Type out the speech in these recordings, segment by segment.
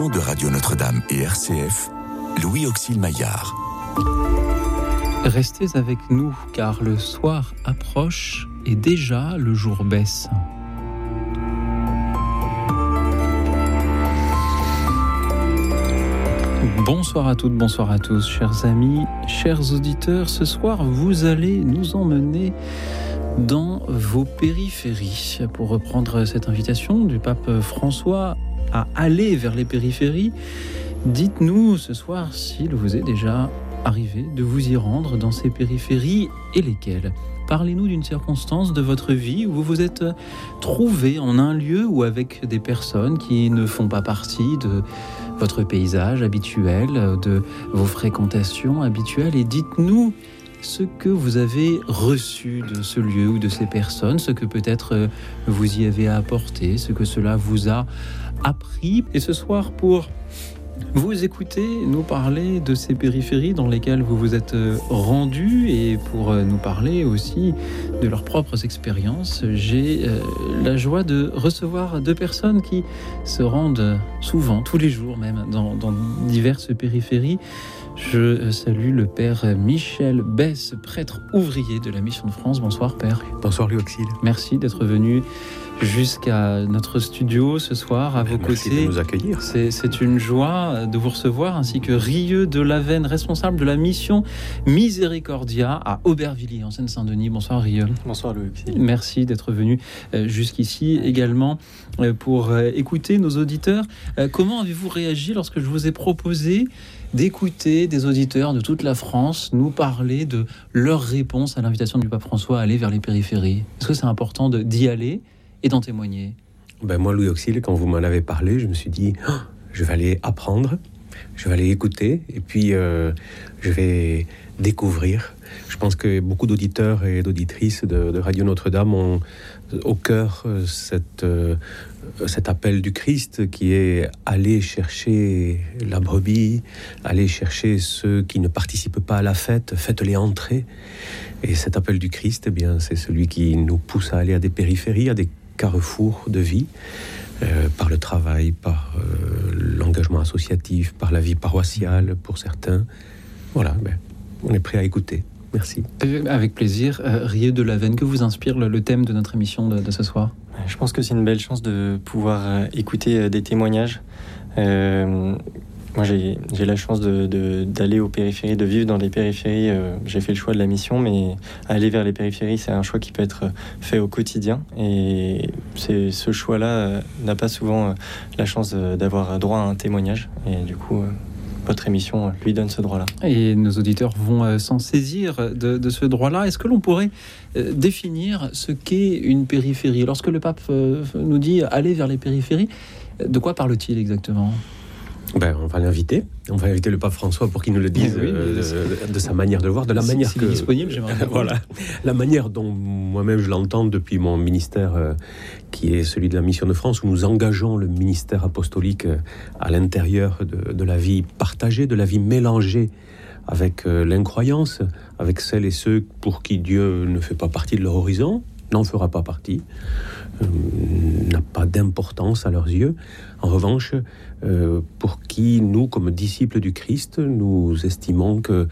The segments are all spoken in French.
de Radio Notre-Dame et RCF, Louis Auxil Maillard. Restez avec nous car le soir approche et déjà le jour baisse. Bonsoir à toutes, bonsoir à tous, chers amis, chers auditeurs. Ce soir, vous allez nous emmener dans vos périphéries. Pour reprendre cette invitation du pape François à aller vers les périphéries, dites-nous ce soir s'il vous est déjà arrivé de vous y rendre dans ces périphéries et lesquelles. Parlez-nous d'une circonstance de votre vie où vous vous êtes trouvé en un lieu ou avec des personnes qui ne font pas partie de votre paysage habituel, de vos fréquentations habituelles et dites-nous ce que vous avez reçu de ce lieu ou de ces personnes, ce que peut-être vous y avez apporté, ce que cela vous a appris. Et ce soir, pour vous écoutez nous parler de ces périphéries dans lesquelles vous vous êtes euh, rendu et pour euh, nous parler aussi de leurs propres expériences, j'ai euh, la joie de recevoir deux personnes qui se rendent souvent, tous les jours même, dans, dans diverses périphéries. Je salue le père Michel Bess, prêtre ouvrier de la Mission de France. Bonsoir père. Bonsoir Auxil. Merci d'être venu jusqu'à notre studio ce soir à vos Merci côtés. de nous accueillir. C'est une joie de vous recevoir, ainsi que Rieux de Lavenne, responsable de la mission Miséricordia à Aubervilliers, en Seine-Saint-Denis. Bonsoir Rieux. Bonsoir Louis. Merci d'être venu euh, jusqu'ici également euh, pour euh, écouter nos auditeurs. Euh, comment avez-vous réagi lorsque je vous ai proposé d'écouter des auditeurs de toute la France nous parler de leur réponse à l'invitation du pape François à aller vers les périphéries? Est-ce que c'est important d'y aller? Et d'en témoigner Ben moi, Louis Auxil, quand vous m'en avez parlé, je me suis dit, Oh, je vais aller apprendre, je vais aller écouter, et puis euh, je vais découvrir. Je pense que beaucoup d'auditeurs et d'auditrices de, Radio Notre-Dame ont au cœur euh, euh, cet appel du Christ qui est aller chercher la brebis, aller chercher ceux qui ne participent pas à la fête, faites-les entrer. Et cet appel du Christ, eh bien, c'est celui qui nous pousse à aller à des périphéries, à des carrefours de vie, euh, par le travail, par euh, l'engagement associatif, par la vie paroissiale pour certains. Voilà, ben, on est prêt à écouter. Merci. Avec plaisir. Euh, Rieux de Lavenne, que vous inspire le, le thème de notre émission de, de ce soir Je pense que c'est une belle chance de pouvoir euh, écouter des témoignages. Moi, j'ai la chance d'aller aux périphéries, de vivre dans les périphéries. Euh, j'ai fait le choix de la mission, mais aller vers les périphéries, c'est un choix qui peut être fait au quotidien. Et ce choix-là euh, n'a pas souvent euh, la chance d'avoir droit à un témoignage. Et du coup, votre émission lui donne ce droit-là. Et nos auditeurs vont s'en saisir de, ce droit-là. Est-ce que l'on pourrait définir ce qu'est une périphérie? Lorsque le pape nous dit aller vers les périphéries, de quoi parle-t-il exactement? Ben, on va l'inviter. On va inviter le pape François pour qu'il nous le dise Oui, euh, de, sa manière de le voir, de la Si- manière s'il que est disponible, voilà, la manière dont moi-même je l'entends depuis mon ministère, euh, qui est celui de la Mission de France, où nous engageons le ministère apostolique euh, à l'intérieur de, de la vie partagée, de la vie mélangée avec euh, l'incroyance, avec celles et ceux pour qui Dieu ne fait pas partie de leur horizon, n'en fera pas partie, n'a pas d'importance à leurs yeux. En revanche, euh, pour qui nous, comme disciples du Christ, nous estimons que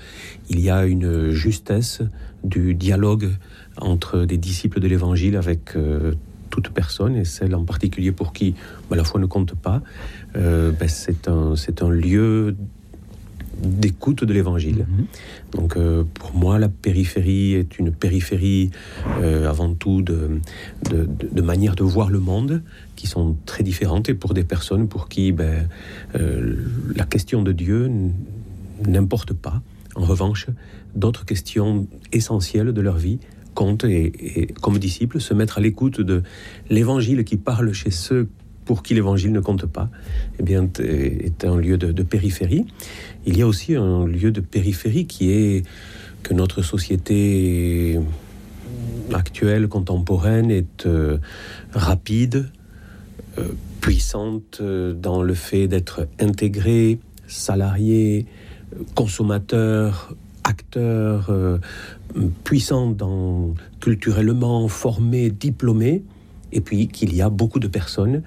il y a une justesse du dialogue entre des disciples de l'Évangile avec euh, toute personne, et celle en particulier pour qui ben, la foi ne compte pas, euh, un, c'est un lieu d'écoute de l'Évangile. Mhm. Donc euh, pour moi, la périphérie est une périphérie euh, avant tout de, de, de- manières de voir le monde qui sont très différentes et pour des personnes pour qui ben, euh, la question de Dieu n'importe pas. En revanche, d'autres questions essentielles de leur vie comptent et, et comme disciples, se mettre à l'écoute de l'Évangile qui parle chez ceux pour qui l'Évangile ne compte pas, eh bien, t- est un lieu de, périphérie. Il y a aussi un lieu de périphérie qui est que notre société actuelle, contemporaine, est euh, rapide, euh, puissante euh, dans le fait d'être intégrée, salariée, euh, consommateur, acteur, euh, puissant dans, culturellement, formé, diplômé, et puis qu'il y a beaucoup de personnes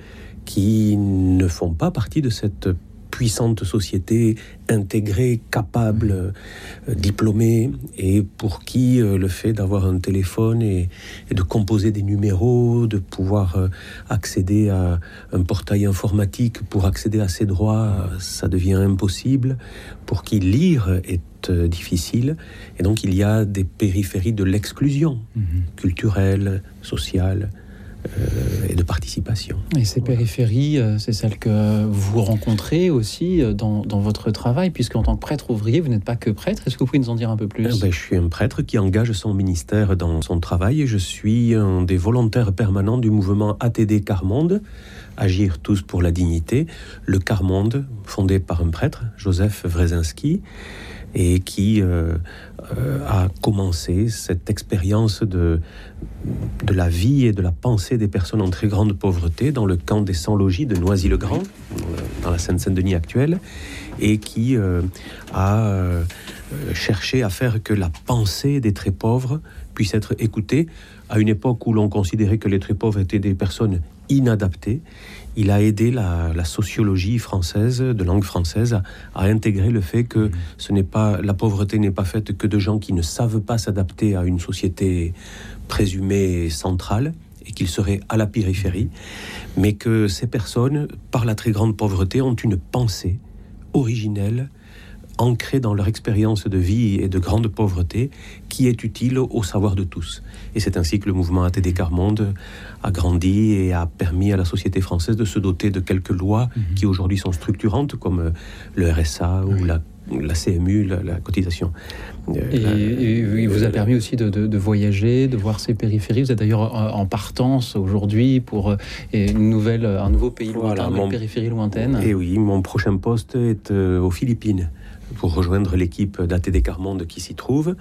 qui ne font pas partie de cette puissante société intégrée, capable, euh, diplômée, et pour qui euh, le fait d'avoir un téléphone et, de composer des numéros, de pouvoir euh, accéder à un portail informatique pour accéder à ses droits, ça devient impossible, pour qui lire est difficile, et donc il y a des périphéries de l'exclusion mhm. culturelle, sociale, et de participation. Et ces périphéries, euh, c'est celles que vous rencontrez aussi euh, dans, dans votre travail, puisque en tant que prêtre ouvrier, vous n'êtes pas que prêtre. Est-ce que vous pouvez nous en dire un peu plus? Ben, Je suis un prêtre qui engage son ministère dans son travail et je suis un des volontaires permanents du mouvement ATD Carmonde, Agir tous pour la dignité, le Carmonde, fondé par un prêtre, Joseph Wrezinski et qui euh, euh, a commencé cette expérience de, de la vie et de la pensée des personnes en très grande pauvreté dans le camp des sans-logis de Noisy-le-Grand, dans la Seine-Saint-Denis actuelle, et qui euh, a cherché à faire que la pensée des très pauvres puisse être écoutée à une époque où l'on considérait que les très pauvres étaient des personnes inadaptées il a aidé la, sociologie française, de langue française, à, intégrer le fait que ce n'est pas la pauvreté n'est pas faite que de gens qui ne savent pas s'adapter à une société présumée centrale et qu'ils seraient à la périphérie, mais que ces personnes, par la très grande pauvreté, ont une pensée originelle ancrée dans leur expérience de vie et de grande pauvreté, qui est utile au savoir de tous. Et c'est ainsi que le mouvement ATD Carmonde a grandi et a permis à la société française de se doter de quelques lois mhm. qui aujourd'hui sont structurantes, comme le RSA ou la la CMU, la, cotisation. Euh, et, il vous a permis aussi de, voyager, de voir ces périphéries. Vous êtes d'ailleurs en partance aujourd'hui pour euh, une nouvelle, un nouveau pays lointain, une périphérie lointaine. Et oui, mon prochain poste est aux Philippines pour rejoindre l'équipe d'ATD Carmonde qui s'y trouve.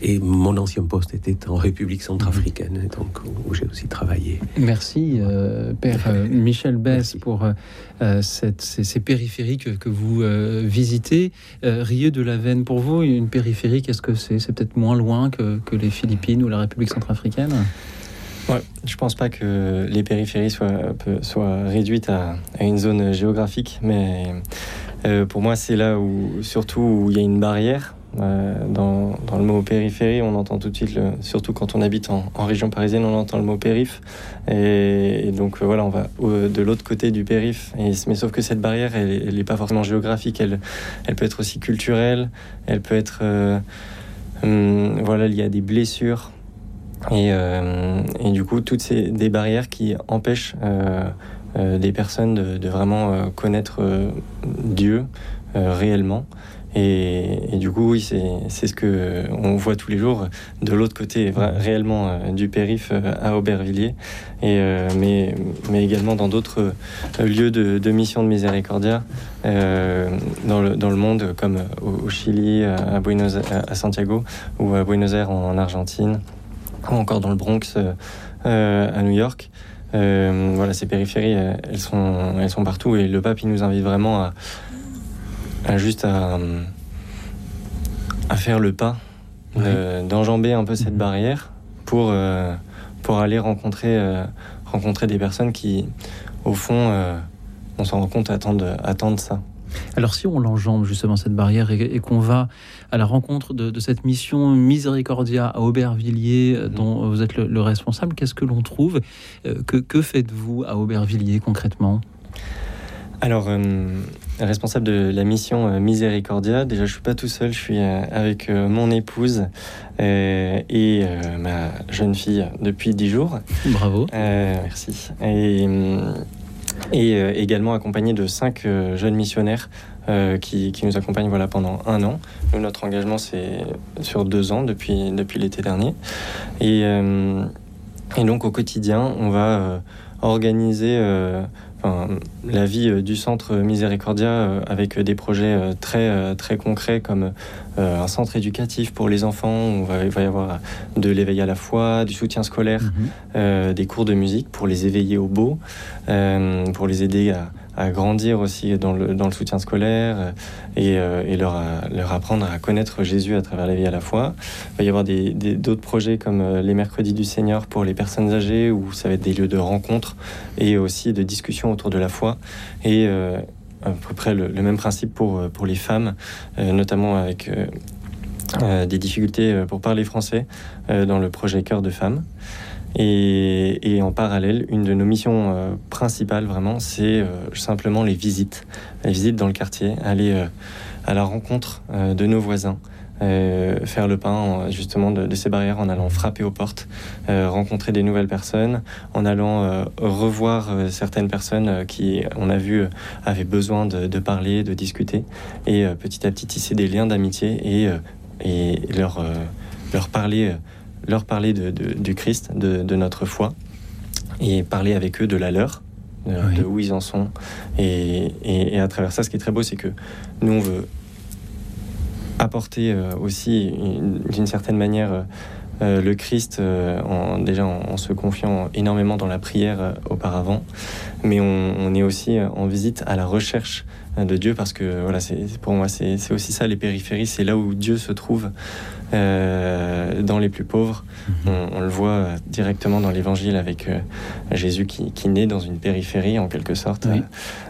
Et mon ancien poste était en République centrafricaine, donc où j'ai aussi travaillé. Merci, euh, Père euh, Michel Bess, pour euh, cette, ces, périphéries que, vous visitez. Rieux de la Veine, pour vous, une périphérie, qu'est-ce que c'est C'est peut-être moins loin que, que, les Philippines ou la République centrafricaine? Ouais, je pense pas que les périphéries soient, soient réduites à, à une zone géographique, mais pour moi, c'est là où, surtout, où il y a une barrière euh, dans, le mot périphérie, on entend tout de suite, surtout quand on habite en, région parisienne, on entend le mot périph. Et, donc euh, voilà, on va de l'autre côté du périph. Mais sauf que cette barrière, elle n'est pas forcément géographique, elle, peut être aussi culturelle, elle peut être euh, hum, voilà, il y a des blessures. Et, du coup, toutes ces des barrières qui empêchent des personnes de vraiment connaître Dieu réellement. Et, du coup, oui, c'est ce que on voit tous les jours de l'autre côté, réellement euh, du périph euh, à Aubervilliers, et, euh, mais, mais également dans d'autres lieux de, mission de Miséricordia dans, le, dans le monde, comme au, Chili, à, Buenos, à Santiago, ou à Buenos Aires en, Argentine, ou encore dans le Bronx à New York. voilà, ces périphéries, elles, sont, elles sont partout, et le pape, il nous invite vraiment à juste à, à, faire le pas, d'enjamber un peu cette mhm. barrière pour, euh, pour aller rencontrer, euh, rencontrer des personnes qui, au fond, euh, on s'en rend compte, attendent, attendent ça. Alors si on l'enjambe justement cette barrière et, qu'on va à la rencontre de, cette mission Miséricordia à Aubervilliers mhm. dont vous êtes le, responsable, qu'est-ce que l'on trouve Que, que faites-vous à Aubervilliers concrètement? Alors, responsable de la mission euh, Miséricordia. Déjà, je suis pas tout seul, je suis euh, avec euh, mon épouse et ma jeune fille depuis dix jours. Bravo. merci. Et, et également accompagné de cinq jeunes missionnaires qui, qui, nous accompagnent voilà, pendant un an. Nous, notre engagement, c'est sur deux ans depuis, depuis l'été dernier. Et, et donc, au quotidien, on va organiser la vie euh, du centre Miséricordia euh, avec des projets euh, très, très concrets comme un centre éducatif pour les enfants. Où il va y avoir de l'éveil à la foi, du soutien scolaire, mhm. des cours de musique pour les éveiller au beau, pour les aider à, à grandir aussi dans le, dans le soutien scolaire euh, et, euh, et leur, leur, apprendre à connaître Jésus à travers la vie à la fois. Il va y avoir d'autres des, d'autres projets comme euh, les mercredis du Seigneur pour les personnes âgées où ça va être des lieux de rencontre et aussi de discussion autour de la foi. Et, à peu près le, même principe pour, pour les femmes, notamment avec des difficultés pour parler français dans le projet Cœur de femmes. Et, en parallèle, une de nos missions principales, vraiment, c'est simplement les visites. Les visites dans le quartier, aller à la rencontre de nos voisins, euh, faire le pain justement de, ces barrières en allant frapper aux portes, euh, rencontrer des nouvelles personnes, en allant euh, revoir certaines personnes qui, on a vu, avaient besoin de, parler, de discuter, et petit à petit tisser des liens d'amitié et, et leur, leur parler, leur parler de, du Christ, de, notre foi, et parler avec eux de la leur. de où ils en sont. Et, et, à travers ça, ce qui est très beau, c'est que nous, on veut apporter euh, aussi d'une certaine manière euh, euh, le Christ en, déjà en, se confiant énormément dans la prière auparavant, mais on, est aussi en visite à la recherche de Dieu parce que voilà, c'est pour moi c'est aussi ça les périphéries, c'est là où Dieu se trouve euh, dans les plus pauvres. Mhm. On, le voit directement dans l'évangile avec euh, Jésus qui, qui, naît dans une périphérie en quelque sorte,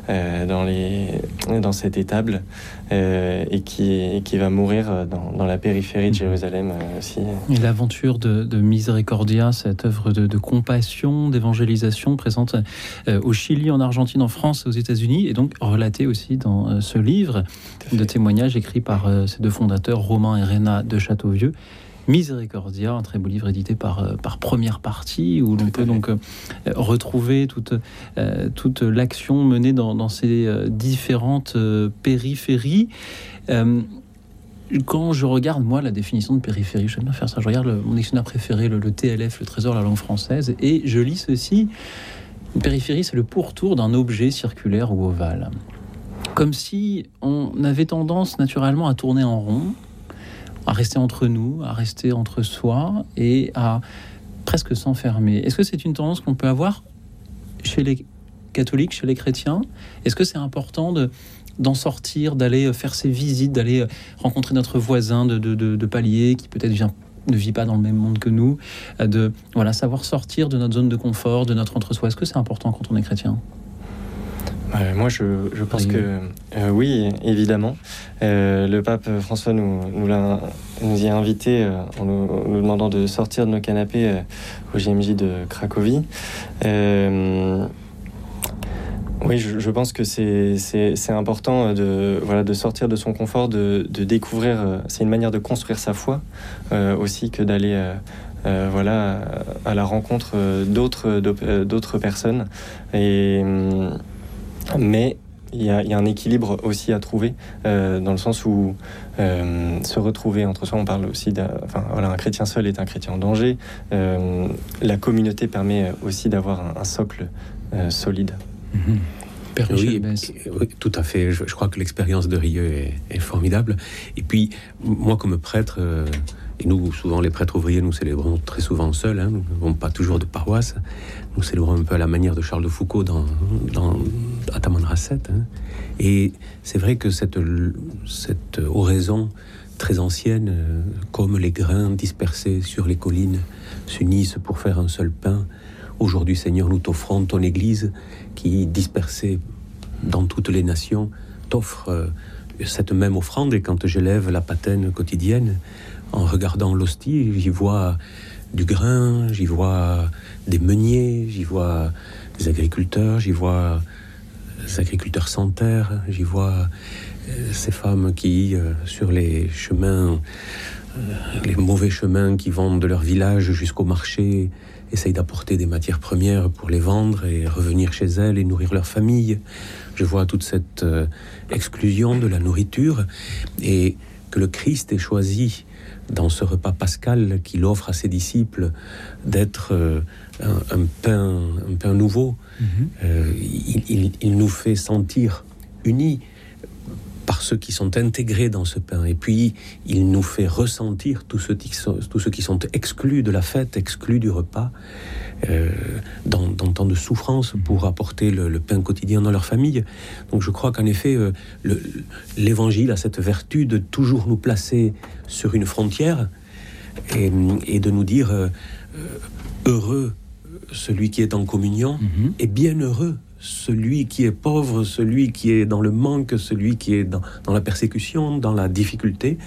euh, dans, les, dans cette étable, et qui, qui va mourir dans, dans la périphérie de mhm. Jérusalem aussi. Et l'aventure de, de, Misericordia, cette œuvre de, de compassion, d'évangélisation présente au Chili, en Argentine, en France aux États-Unis, et donc relatée aussi dans ce livre de témoignages écrit par ces deux fondateurs, Romain et Réna de Château vieux. Miséricordia, un très beau livre édité par, euh, par Première Partie, où l'on peut donc euh, retrouver toute, euh, toute l'action menée dans, ces différentes périphéries. quand je regarde, moi, la définition de périphérie, j'aime bien faire ça, je regarde mon dictionnaire préféré, le, le, TLF, le Trésor de la langue française, et je lis ceci. Une périphérie, c'est le pourtour d'un objet circulaire ou ovale. Comme si on avait tendance naturellement à tourner en rond, à rester entre nous, à rester entre soi et à presque s'enfermer. Est-ce que c'est une tendance qu'on peut avoir chez les catholiques, chez les chrétiens? Est-ce que c'est important de d'en sortir, d'aller faire ses visites, d'aller rencontrer notre voisin de, de, de, palier qui peut-être ne vit pas dans le même monde que nous, de voilà savoir sortir de notre zone de confort, de notre entre-soi? Est-ce que c'est important quand on est chrétien? Euh, moi, je, je pense que euh, oui, évidemment. Euh, le pape François nous, nous, nous y a invités en nous, nous, demandant de sortir de nos canapés au JMJ de Cracovie. oui, je, je, pense que c'est important de, voilà, de sortir de son confort, de, de découvrir. c'est une manière de construire sa foi aussi que d'aller. voilà, à la rencontre d'autres d'autres personnes et mais il y, a, un équilibre aussi à trouver, euh, dans le sens où euh, se retrouver entre soi, on parle aussi d'un enfin, voilà, un chrétien seul est un chrétien en danger. Euh, la communauté permet aussi d'avoir un, socle solide. Mhm. Oui, tout à fait. Je, crois que l'expérience de Rieux est, est, formidable. Et puis, moi, comme prêtre, et nous, souvent, les prêtres ouvriers, nous célébrons très souvent seuls, hein, nous n'avons pas toujours de paroisse. Nous célébrons un peu à la manière de Charles de Foucault dans, dans à Tamanrasset. Hein. Et c'est vrai que cette, cette oraison très ancienne, euh, comme les grains dispersés sur les collines s'unissent pour faire un seul pain, aujourd'hui, Seigneur, nous t'offrons ton Église qui, dispersée dans toutes les nations, t'offre euh, cette même offrande. Et quand j'élève la patène quotidienne, en regardant l'hostie, j'y vois du grain, j'y vois des meuniers, j'y vois des agriculteurs, j'y vois des agriculteurs sans terre, j'y vois euh, ces femmes qui, euh, sur les chemins, euh, les mauvais chemins qui vont de leur village jusqu'au marché, essayent d'apporter des matières premières pour les vendre et revenir chez elles et nourrir leur famille. Je vois toute cette exclusion de la nourriture et que le Christ ait choisi dans ce repas pascal qu'il offre à ses disciples d'être euh, un, pain, un pain nouveau. Mhm. Euh, il, nous fait sentir unis par ceux qui sont intégrés dans ce pain. Et puis, il nous fait ressentir tous ceux qui sont, tous ceux qui sont exclus de la fête, exclus du repas, euh, dans, dans, tant de souffrance pour apporter le, pain quotidien dans leur famille. Donc je crois qu'en effet, euh, l'Évangile a cette vertu de toujours nous placer sur une frontière et, et de nous dire euh, heureux celui qui est en communion, mhm. et bienheureux celui qui est pauvre, celui qui est dans le manque, celui qui est dans, dans la persécution, dans la difficulté.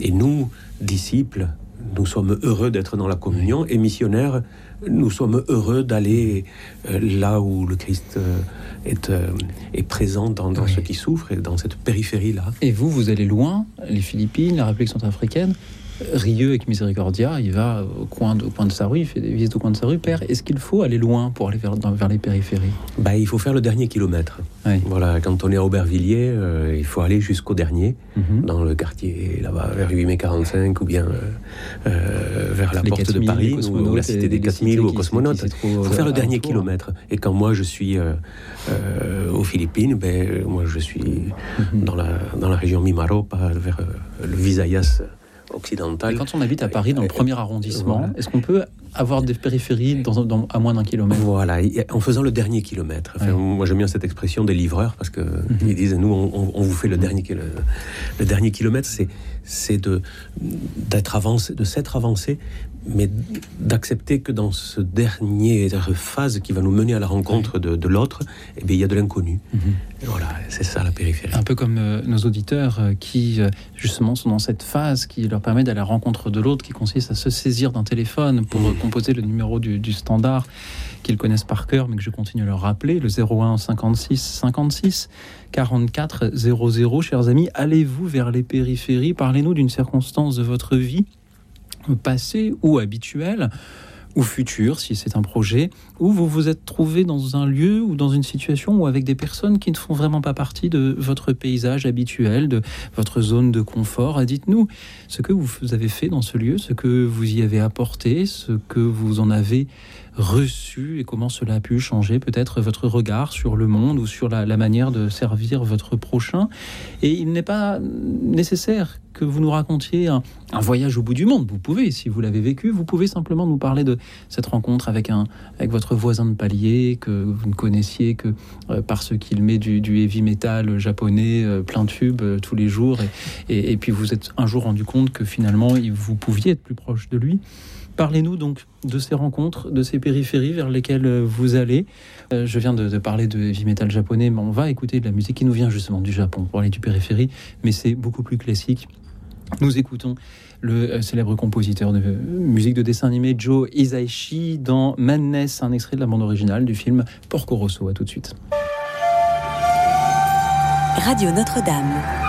Et nous, disciples, nous sommes heureux d'être dans la communion et missionnaires, nous sommes heureux d'aller euh, là où le Christ euh, est, euh, est présent dans, dans Oui. ceux qui souffrent et dans cette périphérie-là. Et vous, vous allez loin, les Philippines, la République centrafricaine. Rieux avec Miséricordia, il va au coin de, au coin de sa rue, il fait des visites au coin de sa rue. Père, est-ce qu'il faut aller loin pour aller vers, dans- vers les périphéries? Bah, il faut faire le dernier kilomètre. Oui. Voilà, quand on est à Aubervilliers, euh, il faut aller jusqu'au dernier, Mhm. dans le quartier là-bas, vers 8 mai 45, ou bien euh, euh, vers la Les porte de 4000, les Paris, ou, la cité des les 4000 cités ou qui- cosmonautes. Il faut au- faire le dernier kilomètre. Et quand moi je suis aux Philippines, ben, moi je suis Mhm. dans, la, dans la région Mimaro, vers le Visayas Et quand on habite à Paris, dans le premier arrondissement, voilà. est-ce qu'on peut avoir des périphéries dans, dans- à moins d'un kilomètre? Voilà, en faisant le dernier kilomètre. Enfin, Ouais. Moi, j'aime bien cette expression des livreurs parce que Mhm. ils disent nous, on, vous fait le dernier kilo- le dernier kilomètre. C'est c'est de d'être avancé, de s'être avancé, mais d'accepter que dans ce dernier phase qui va nous mener à la rencontre de, de l'autre, eh bien, il y a de l'inconnu. Mhm. Voilà, c'est ça la périphérie. Un peu comme euh, nos auditeurs euh, qui, euh, justement, sont dans cette phase qui leur permet d'aller à la rencontre de l'autre, qui consiste à se saisir d'un téléphone pour euh, composer le numéro du, du standard qu'ils connaissent par cœur, mais que je continue à leur rappeler, le 01 56 56 44 00. Chers amis, allez-vous vers les périphéries? Parlez-nous d'une circonstance de votre vie, passée ou habituelle, ou future, si c'est un projet, où vous vous êtes trouvé dans un lieu ou dans une situation ou avec des personnes qui ne font vraiment pas partie de votre paysage habituel, de votre zone de confort. Dites-nous ce que vous avez fait dans ce lieu, ce que vous y avez apporté, ce que vous en avez reçu et comment cela a pu changer peut-être votre regard sur le monde ou sur la, manière de servir votre prochain. Et il n'est pas nécessaire que vous nous racontiez un, voyage au bout du monde. Vous pouvez, si vous l'avez vécu, vous pouvez simplement nous parler de cette rencontre avec, un, avec votre voisin de palier que vous ne connaissiez que euh, parce qu'il met du, heavy metal japonais euh, plein de tubes euh, tous les jours. Et, et, puis vous êtes un jour rendu compte que finalement, vous pouviez être plus proche de lui. Parlez-nous donc de ces rencontres, de ces périphéries vers lesquelles euh, vous allez. Euh, je viens de, parler de heavy metal japonais, mais on va écouter de la musique qui nous vient justement du Japon pour aller du périphérie, mais c'est beaucoup plus classique. Nous écoutons le euh, célèbre compositeur de musique de dessin animé Joe Hisaishi dans Madness, un extrait de la bande originale du film Porco Rosso. À tout de suite. Radio Notre-Dame.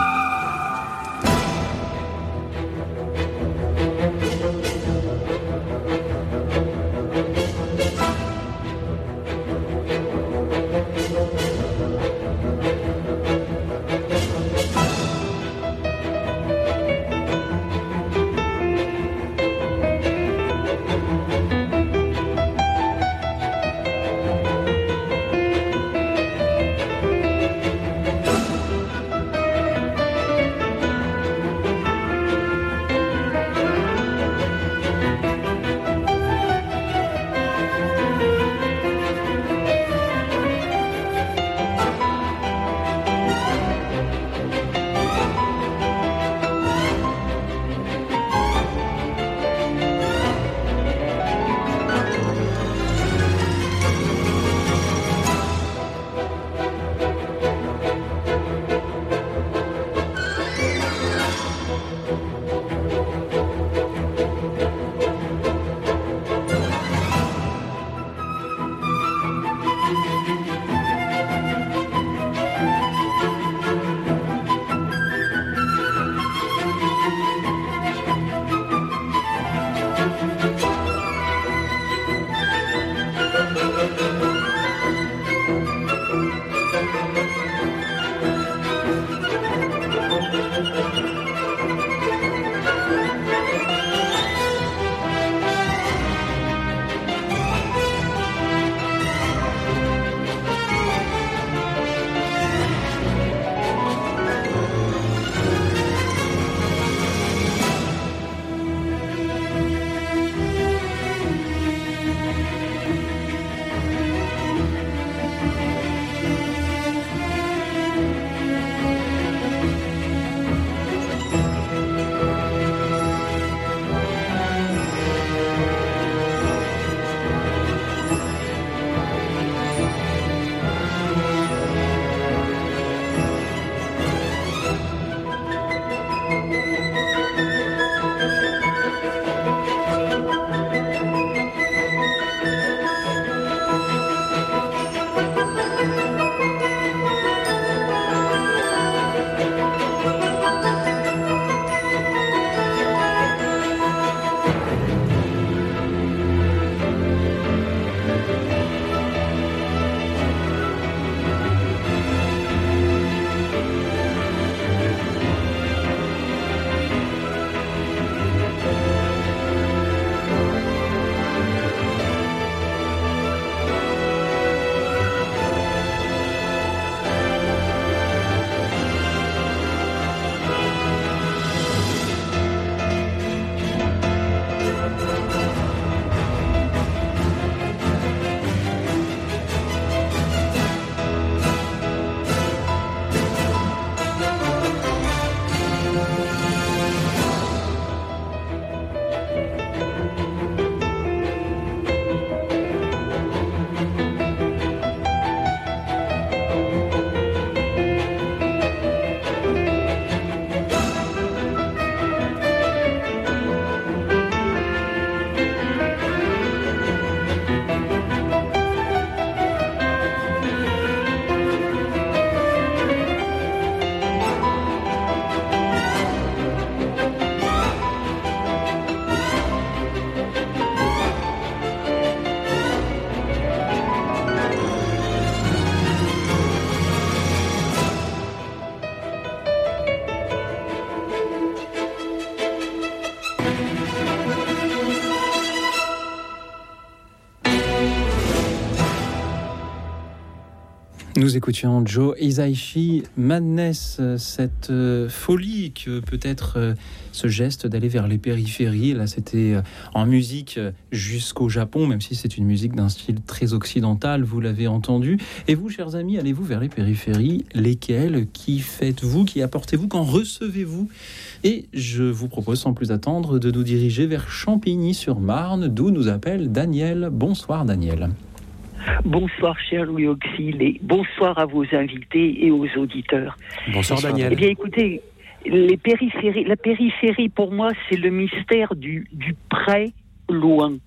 Écoutions Joe Isaichi, Madness, cette euh, folie que peut être euh, ce geste d'aller vers les périphéries. Là, c'était euh, en musique jusqu'au Japon, même si c'est une musique d'un style très occidental, vous l'avez entendu. Et vous, chers amis, allez-vous vers les périphéries? Lesquelles? Qui faites-vous? Qui apportez-vous? Qu'en recevez-vous? Et je vous propose sans plus attendre de nous diriger vers Champigny-sur-Marne, d'où nous appelle Daniel. Bonsoir Daniel. Bonsoir, cher Louis Auxil, et bonsoir à vos invités et aux auditeurs. Bonsoir, Daniel. Eh bien, écoutez, les périphéries, la périphérie, pour moi, c'est le mystère du, du près loin,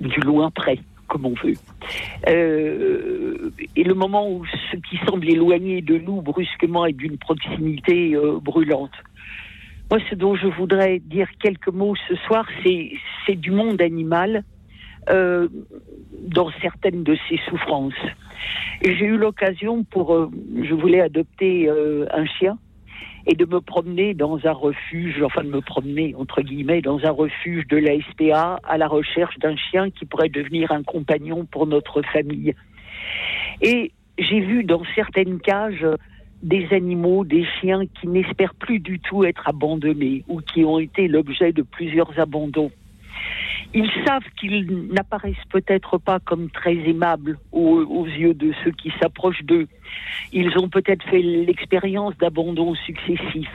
ou du loin près, comme on veut. Euh, et le moment où ce qui semble éloigné de nous brusquement est d'une proximité euh, brûlante. Moi, ce dont je voudrais dire quelques mots ce soir, c'est du monde animal euh, dans certaines de ses souffrances. J'ai eu l'occasion pour, euh, je voulais adopter euh, un chien et de me promener dans un refuge, enfin de me promener entre guillemets dans un refuge de la SPA à la recherche d'un chien qui pourrait devenir un compagnon pour notre famille. Et j'ai vu dans certaines cages des animaux, des chiens qui n'espèrent plus du tout être abandonnés ou qui ont été l'objet de plusieurs abandons. Ils savent qu'ils n'apparaissent peut-être pas comme très aimables aux, yeux de ceux qui s'approchent d'eux. Ils ont peut-être fait l'expérience d'abandons successifs.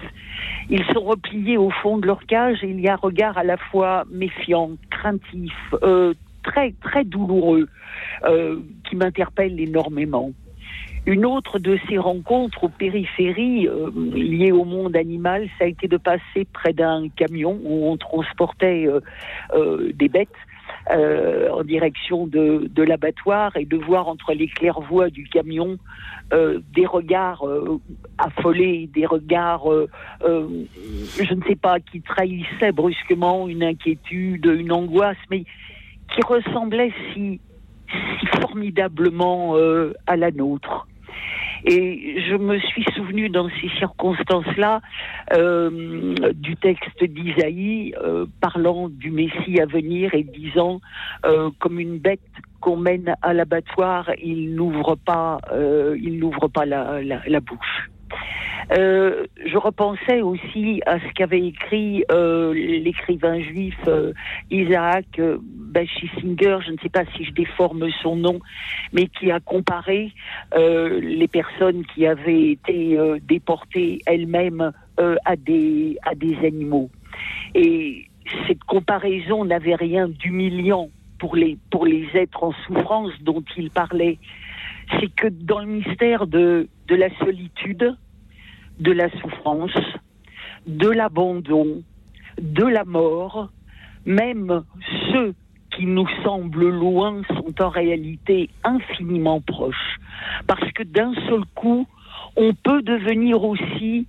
Ils sont repliés au fond de leur cage et il y a un regard à la fois méfiant, craintif, euh, très très douloureux, euh, qui m'interpelle énormément. Une autre de ces rencontres aux périphéries euh, liées au monde animal, ça a été de passer près d'un camion où on transportait euh, euh, des bêtes. en direction de, l'abattoir et de voir entre les claires-voies du camion des regards affolés, des regards, je ne sais pas, qui trahissaient brusquement une inquiétude, une angoisse, mais qui ressemblaient si, si formidablement à la nôtre. Et je me suis souvenu dans ces circonstances-là euh, du texte d'Isaïe euh, parlant du Messie à venir et disant euh, comme une bête qu'on mène à l'abattoir, il n'ouvre pas, il n'ouvre pas la, la, la bouche. Euh, je repensais aussi à ce qu'avait écrit euh, l'écrivain juif euh, Isaac Bachisinger, je ne sais pas si je déforme son nom, mais qui a comparé les personnes qui avaient été déportées elles-mêmes à, des, à des animaux. Et cette comparaison n'avait rien d'humiliant pour les, pour les êtres en souffrance dont il parlait. C'est que dans le mystère de, la solitude, de la souffrance, de l'abandon, de la mort, même ceux qui nous semblent loin sont en réalité infiniment proches. Parce que d'un seul coup, on peut devenir aussi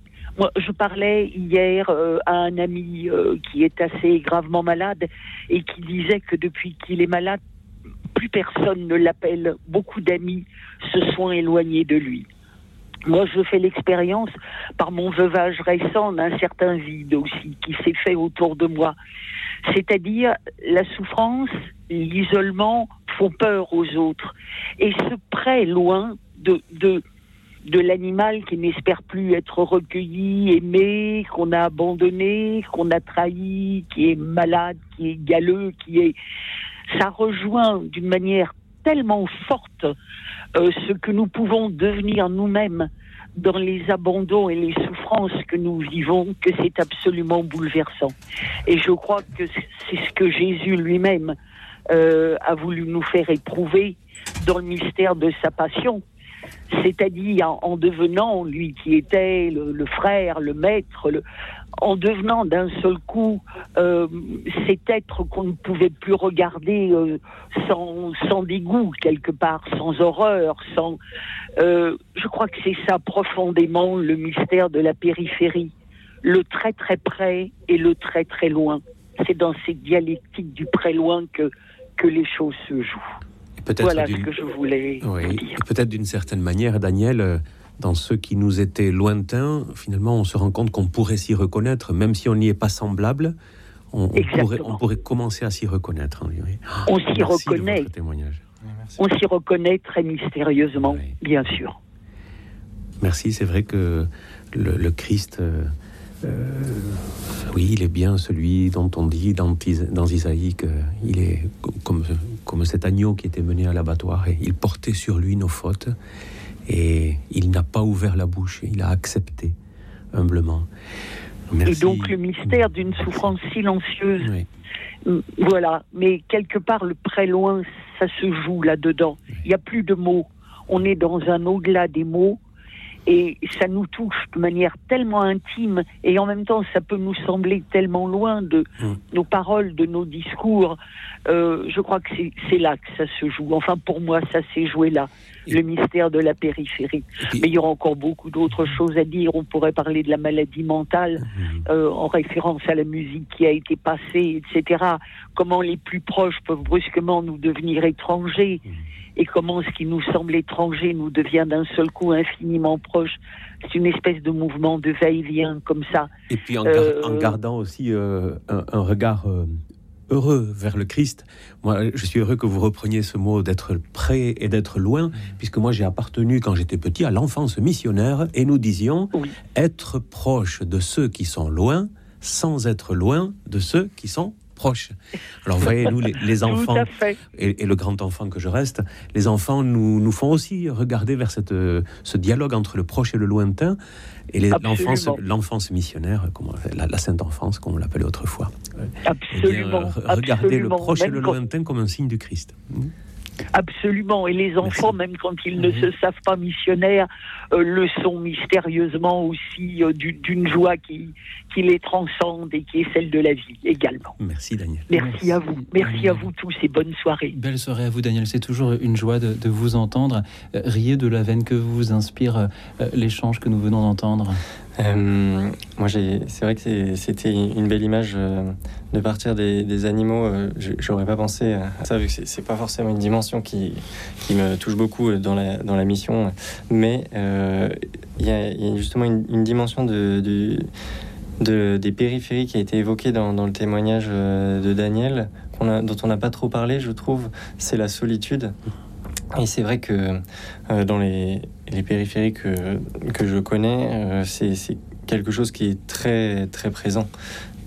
je parlais hier euh, à un ami euh, qui est assez gravement malade et qui disait que depuis qu'il est malade, plus personne ne l'appelle. Beaucoup d'amis se sont éloignés de lui. Moi, je fais l'expérience par mon veuvage récent d'un certain vide aussi qui s'est fait autour de moi. C'est-à-dire la souffrance, l'isolement font peur aux autres. Et ce près loin de, de, de l'animal qui n'espère plus être recueilli, aimé, qu'on a abandonné, qu'on a trahi, qui est malade, qui est galeux, qui est... Ça rejoint d'une manière tellement forte euh, ce que nous pouvons devenir nous-mêmes dans les abandons et les souffrances que nous vivons que c'est absolument bouleversant. Et je crois que c'est ce que Jésus lui-même euh, a voulu nous faire éprouver dans le mystère de sa passion c'est-à-dire en devenant, lui qui était le, frère, le maître, en devenant d'un seul coup euh, cet être qu'on ne pouvait plus regarder euh, sans, dégoût quelque part, sans horreur, sans. Euh, je crois que c'est ça profondément le mystère de la périphérie, le très très près et le très très loin. C'est dans cette dialectique du très loin que les choses se jouent voilà ce que je voulais dire. Peut-être d'une certaine manière, Daniel, euh, dans ceux qui nous étaient lointains, finalement, on se rend compte qu'on pourrait s'y reconnaître, même si on n'y est pas semblable. On, pourrait, on, pourrait, commencer à s'y reconnaître. On s'y reconnaît. on s'y reconnaît très mystérieusement, Oui. bien sûr. Merci, c'est vrai que le, le Christ, euh, oui, il est bien celui dont on dit dans, Is- dans Isaïe qu'il est co- comme, comme cet agneau qui était mené à l'abattoir et il portait sur lui nos fautes et il n'a pas ouvert la bouche, il a accepté humblement. Merci. Et donc le mystère d'une souffrance silencieuse, Oui, Voilà, mais quelque part, le très loin, ça se joue là-dedans. Il n'y a plus de mots. On est dans un au-delà des mots et ça nous touche de manière tellement intime et en même temps, ça peut nous sembler tellement loin de Mm. nos paroles, de nos discours. Euh, je crois que c'est- là que ça se joue. Enfin, pour moi, ça s'est joué là, le mystère de la périphérie. Puis- Mais il y aura encore beaucoup d'autres choses à dire. On pourrait parler de la maladie mentale Mhm. euh, en référence à la musique qui a été passée, etc. Comment les plus proches peuvent brusquement nous devenir étrangers Mhm. Et comment ce qui nous semble étranger nous devient d'un seul coup infiniment proche. C'est une espèce de mouvement de va-et-vient comme ça. Et puis en, gar- Euh, en gardant aussi euh, un, un regard euh, heureux vers le Christ. Moi, je suis heureux que vous repreniez ce mot d'être près et d'être loin, puisque moi j'ai appartenu quand j'étais petit à l'enfance missionnaire et nous disions Oui. être proche de ceux qui sont loin sans être loin de ceux qui sont proches. Alors voyez, nous les, les enfants et, et le grand enfant que je reste, les enfants nous, nous font aussi regarder vers cette, ce dialogue entre le proche et le lointain, et l'enfance, missionnaire, comme la, la sainte enfance, comme on l'appelait autrefois. Eh bien, regarder le proche et le lointain comme un signe du Christ. Hmm. Absolument. Et les enfants, même quand ils ne se savent pas missionnaires, euh, le sont mystérieusement aussi euh, du- d'une joie qui, qui les transcende et qui est celle de la vie également. Merci Daniel. Merci, Merci. à vous. Merci à vous tous et bonne soirée. Belle soirée à vous, Daniel. C'est toujours une joie de, de vous entendre. Euh, riez de la veine que vous inspire euh, l'échange que nous venons d'entendre. Euh, moi, c'est vrai que c'était une belle image euh, de partir des, animaux. euh, J'aurais pas pensé à ça, vu que c'est- pas forcément une dimension qui, me touche beaucoup euh, dans la, mission. Mais il y, a, justement une, dimension de, des périphéries qui a été évoquée dans, le témoignage de Daniel, dont on n'a pas trop parlé, je trouve. C'est la solitude. Et c'est vrai que euh, dans les, périphéries que, que je connais, euh, c'est quelque chose qui est très, très présent.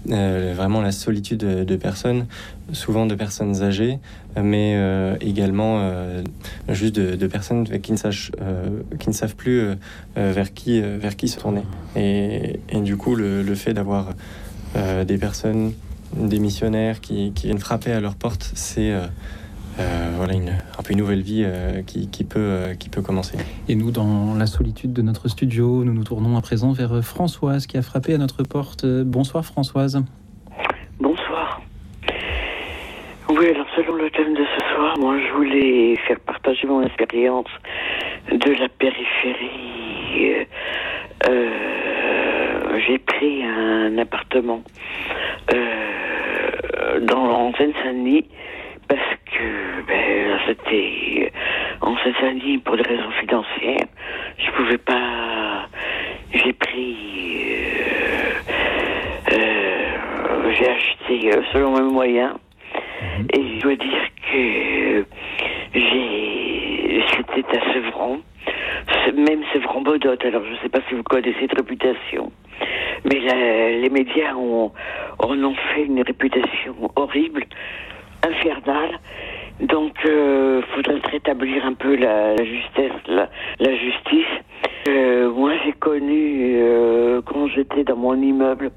Euh, vraiment la solitude de, personnes, souvent de personnes âgées, mais euh, également euh, juste de, personnes qui ne, sachent, euh, qui ne savent plus euh, euh, vers, qui, euh, vers qui se tourner. Et, du coup, le, fait d'avoir euh, des personnes, des missionnaires qui viennent frapper à leur porte, c'est euh, voilà une, un peu une nouvelle vie euh, qui, qui peut, euh, qui peut commencer. Et nous, dans la solitude de notre studio, nous nous tournons à présent vers Françoise qui a frappé à notre porte. Bonsoir Françoise. Bonsoir. Oui, alors selon le thème de ce soir, moi je voulais faire partager mon expérience de la périphérie. J'ai pris un appartement euh, dans en Seine-Saint-Denis parce que ben, c'était en Seine-Saint-Denis pour des raisons financières. Je pouvais pas. J'ai pris. euh, euh, j'ai acheté euh, selon mes moyens. Et je dois dire que j'ai c'était à Sevran, Ce- même Sevran Bodot. Alors je ne sais pas si vous connaissez cette réputation, mais la- les médias ont, en ont fait une réputation horrible, infernale. Donc, il faudrait rétablir un peu la, la justesse, la, la justice. Euh, moi, j'ai connu, euh, quand j'étais dans mon immeuble,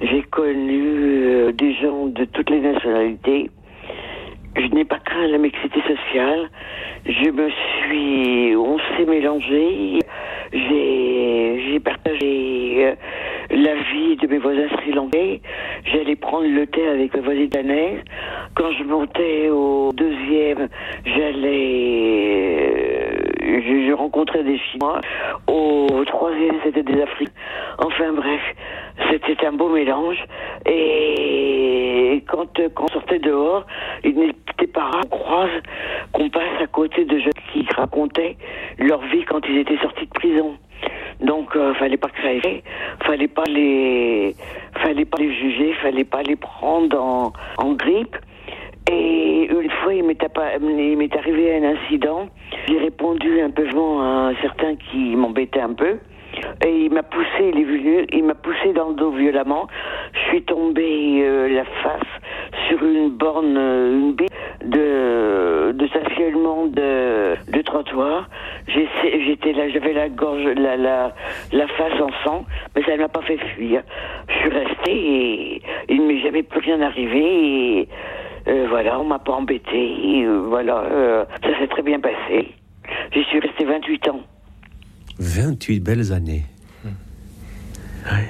j'ai connu euh, des gens de toutes les nationalités. Je n'ai pas craint la mixité sociale. Je me suis, on s'est mélangé. J'ai, j'ai partagé euh, la vie de mes voisins sri-lankais. J'allais prendre le thé avec mes voisins danaises. Quand je montais au deuxième, j'allais, euh, je, je rencontrais des Chinois. Au troisième, c'était des Africains. Enfin bref, c'était un beau mélange. Et quand, quand on sortait dehors, il n'était pas rare qu'on croise, qu'on passe à côté de jeunes qui racontaient leur vie quand ils étaient sortis de prison. Donc, euh, fallait pas aille. Fallait pas les, fallait pas les juger, fallait pas les prendre en, grippe. Et une fois, il m'est arrivé un incident. J'ai répondu un peu à un certain qui m'embêtait un peu. Et il m'a poussé, il est venu, il m'a poussé dans le dos violemment. Je suis tombée euh, la face sur une borne, euh, une bille de, de stationnement de, de trottoir. J'étais là, j'avais la gorge, la, la, la face en sang, mais ça ne m'a pas fait fuir. Je suis restée et il ne m'est jamais plus rien arrivé. Et euh, voilà, on m'a pas embêté. et, euh, voilà, euh, ça s'est très bien passé. J'y suis restée 28 ans. 28 belles années. Ouais.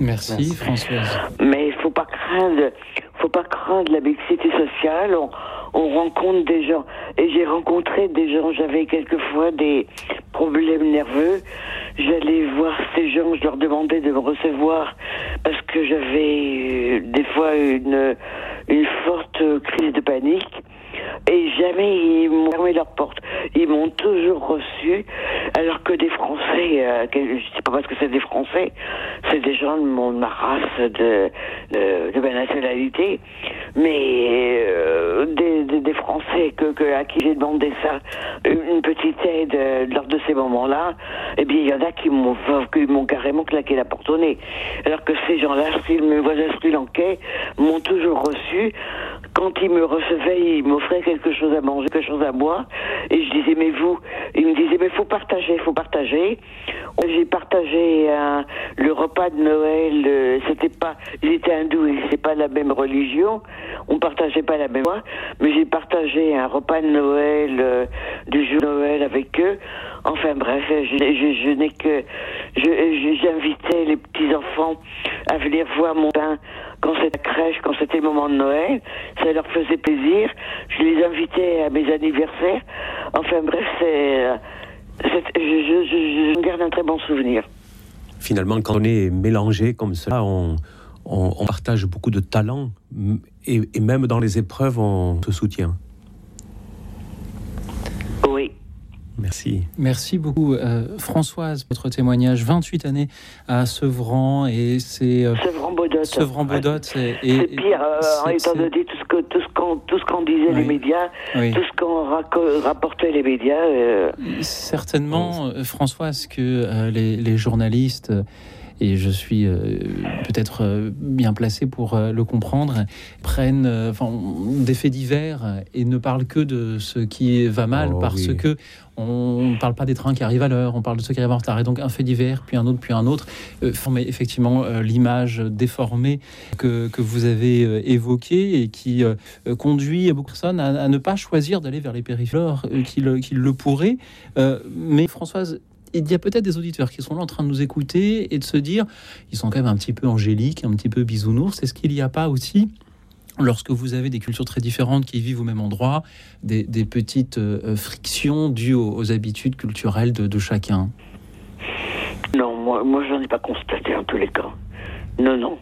Merci, Merci. Françoise. Mais il faut pas craindre, faut pas craindre la mixité sociale. On, on rencontre des gens et j'ai rencontré des gens. J'avais quelquefois des problèmes nerveux. J'allais voir ces gens, je leur demandais de me recevoir parce que j'avais euh, des fois une une forte crise de panique. Et jamais ils m'ont fermé leurs portes. Ils m'ont toujours reçu, alors que des Français, euh, je sais pas parce que c'est des Français, c'est des gens de, mon, ma race, de, de, ma nationalité, mais euh, des, Français que, à qui j'ai demandé ça, une petite aide euh, lors de ces moments-là, eh bien il y en a qui m'ont carrément claqué la porte au nez. Alors que ces gens-là, mes voisins sri-lankais, m'ont toujours reçu. Quand ils me recevaient, ils m'offraient quelque chose à manger, quelque chose à boire. Et je disais, mais vous Ils me disaient, mais faut partager, faut partager. J'ai partagé euh, le repas de Noël. euh, C'était pas, ils étaient hindous c'est pas la même religion. On partageait pas la même foi, mais j'ai partagé un repas de Noël euh, du jour de Noël avec eux. Enfin bref, je, je, je n'ai que, j'invitais les petits enfants à venir voir mon pain quand c'était la crèche, quand c'était le moment de Noël. Ça leur faisait plaisir. Je les invitais à mes anniversaires. Enfin bref, c'est, je, je, garde un très bon souvenir. Finalement, quand on est mélangé comme cela, on, partage beaucoup de talents et même dans les épreuves, on se soutient. Oui. Merci. Merci beaucoup, euh, Françoise, pour votre témoignage. 28 années à Sevran et c'est euh. Sevran-Bodot. et- C'est pire, euh, étant donné tout ce que tout ce qu'on tout ce qu'on disait les médias, oui. tout ce qu'on rapportait les médias. euh, Certainement, euh, Françoise, que euh, les, les journalistes, euh, et je suis euh, peut-être euh, bien placé pour euh, le comprendre, prennent enfin, des faits divers et ne parlent que de ce qui va mal Oh, parce oui. que on ne parle pas des trains qui arrivent à l'heure, on parle de ceux qui arrivent en retard. Et donc un fait divers, puis un autre, puis un autre, euh, former effectivement euh, l'image déformée que, que vous avez euh, évoquée et qui conduit beaucoup de personnes à, à ne pas choisir d'aller vers les périphéries euh, qu'ils le pourraient. Mais Françoise, il y a peut-être des auditeurs qui sont là en train de nous écouter et de se dire, ils sont quand même un petit peu angéliques, un petit peu bisounours. Est-ce qu'il n'y a pas aussi Lorsque vous avez des cultures très différentes qui vivent au même endroit, des, petites euh, frictions dues aux, habitudes culturelles de, chacun? Non, moi, moi j'en ai pas constaté en tous les cas. Non, non.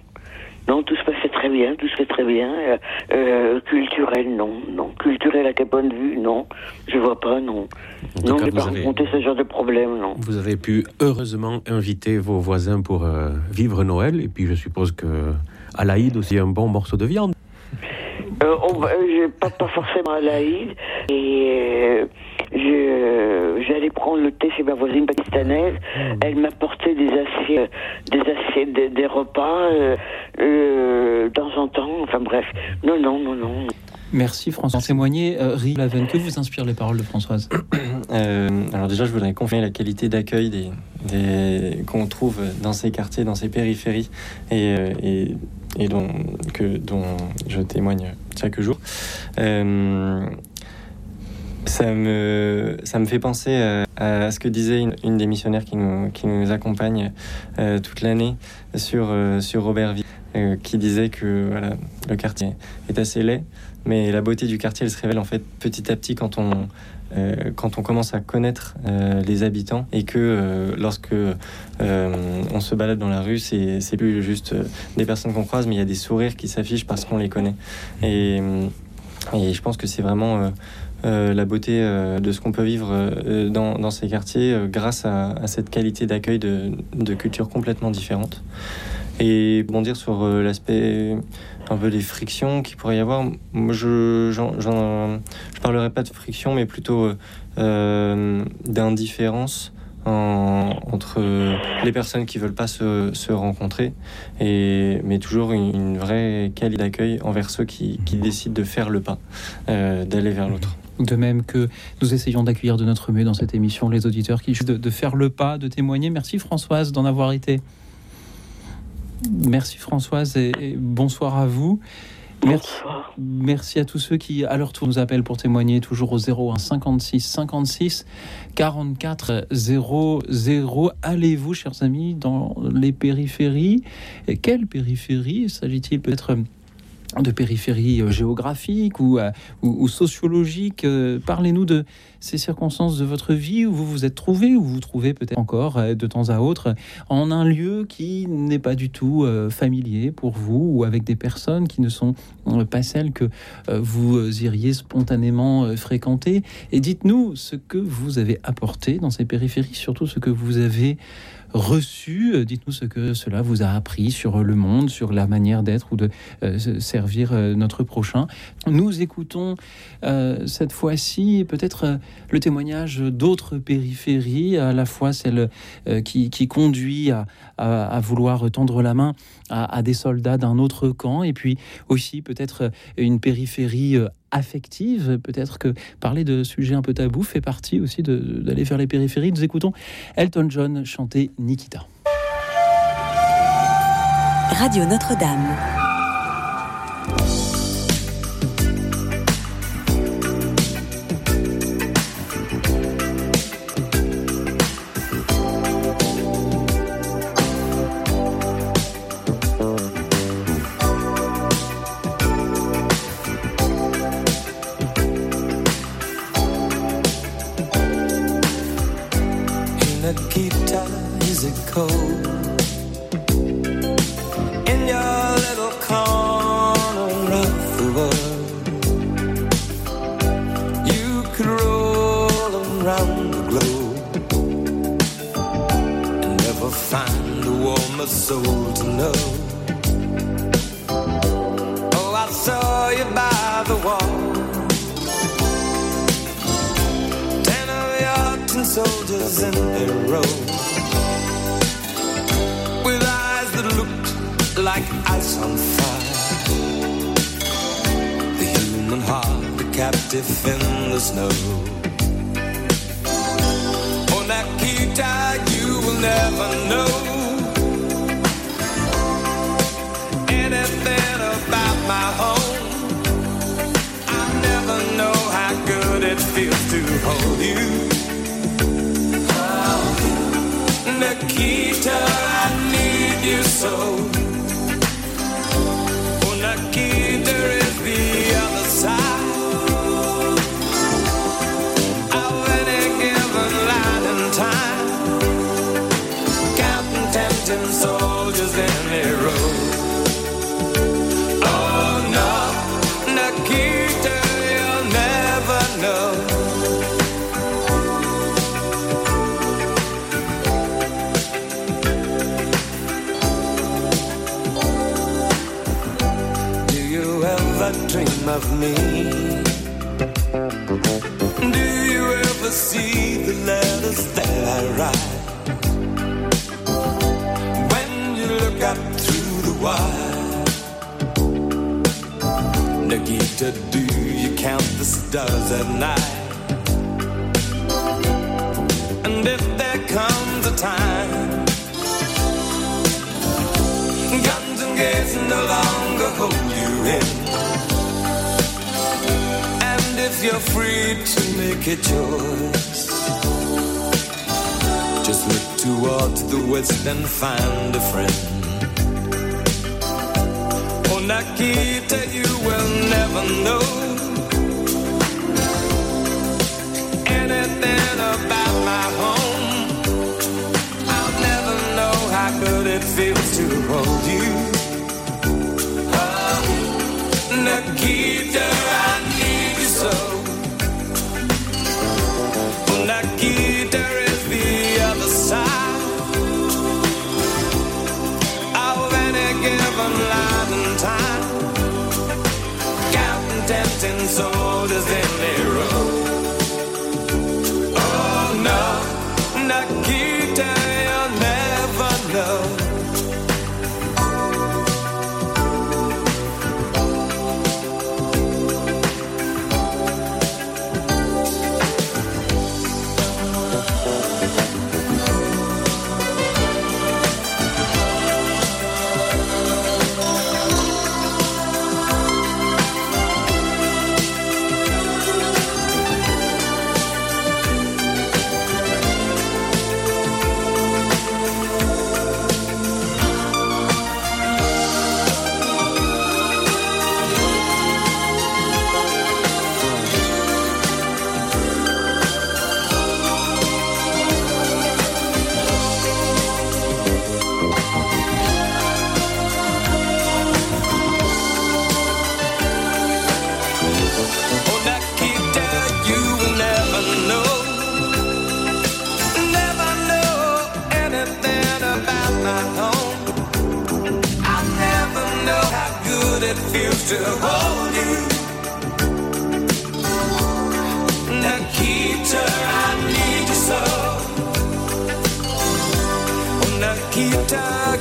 Non, tout se passait très bien, tout se fait très bien. Euh, euh, culturel, non, non. Culturel à quel point de vue, non. Je vois pas, non. En Non, j'ai pas avez, rencontré ce genre de problème, non. vous avez pu heureusement inviter vos voisins pour euh, vivre Noël. Et puis, je suppose que à l'Aïd aussi, un bon morceau de viande. Euh, on pas, pas forcément à l'Aïd. Et j'allais prendre le thé chez ma voisine pakistanaise. Elle m'apportait des assiettes, des assiettes, des, des repas euh, euh, de temps en temps. Enfin bref. Non, non, non, non. Merci François. Témoigner, euh, Rie Laven, que vous inspirent les paroles de Françoise Euh, alors déjà, je voudrais confirmer la qualité d'accueil des, des- qu'on trouve dans ces quartiers, dans ces périphéries, et, euh, et, et dont, que, dont je témoigne chaque jour. Euh, ça me, ça me fait penser euh, à ce que disait une, des missionnaires qui nous, qui nous accompagne euh, toute l'année sur, euh, sur Robertville, euh, qui disait que voilà, le quartier est assez laid, mais la beauté du quartier, elle se révèle en fait petit à petit quand on, quand on commence à connaître les habitants et que lorsque on se balade dans la rue, c'est c'est plus juste des personnes qu'on croise, mais il y a des sourires qui s'affichent parce qu'on les connaît. Et, et je pense que c'est vraiment euh, la beauté euh, de ce qu'on peut vivre euh, dans, ces quartiers grâce à, cette qualité d'accueil de, de cultures complètement différentes. Et bondir sur l'aspect un peu des frictions qu'il pourrait y avoir. Je je parlerai pas de friction, mais plutôt d'indifférence entre les personnes qui veulent pas se, rencontrer, mais toujours une, vraie qualité d'accueil envers ceux qui, décident de faire le pas, d'aller vers l'autre. De même que nous essayons d'accueillir de notre mieux dans cette émission les auditeurs qui de, de faire le pas, de témoigner. Merci Françoise d'en avoir été. Merci Françoise et bonsoir à vous. Merci, merci, à tous ceux qui, à leur tour, nous appellent pour témoigner, toujours au 01 56 56 44 00. Allez-vous, chers amis, dans les périphéries? Et Quelles périphéries? S'agit-il peut-être de périphérie euh, géographique ou, euh, sociologique. Euh, parlez-nous de ces circonstances de votre vie où vous vous êtes trouvé, ou vous vous trouvez peut-être encore de temps à autre en un lieu qui n'est pas du tout familier pour vous ou avec des personnes qui ne sont pas celles que vous iriez spontanément fréquenter. Et dites-nous ce que vous avez apporté dans ces périphéries, surtout ce que vous avez reçu. Euh, dites-nous ce que cela vous a appris sur le monde, sur la manière d'être ou de euh, servir euh, notre prochain. Nous écoutons cette fois-ci peut-être le témoignage d'autres périphéries, à la fois celle qui, conduit à, vouloir tendre la main à, des soldats d'un autre camp, et puis aussi peut-être une périphérie affective. Peut-être que parler de sujets un peu tabous fait partie aussi d'aller vers les périphéries. Nous écoutons Elton John chanter Nikita. Radio Notre-Dame. captive in the snow. Oh, On that you will never know anything about my home. I never know how good it feels to hold you. Oh, Nikita, I need you so. of me. Do you ever see the letters that I write? When you look up through the wire, Nikita, do you count the stars at night? And if there comes a time, guns and gates no longer hold you in guess you're free to make a choice. Just look toward the west and find a friend. Oh, Nakita, you will never know anything about my home. I'll never know how good it feels to hold you. soldiers Feels to hold you. Nikita, I need you so. Oh, Nikita.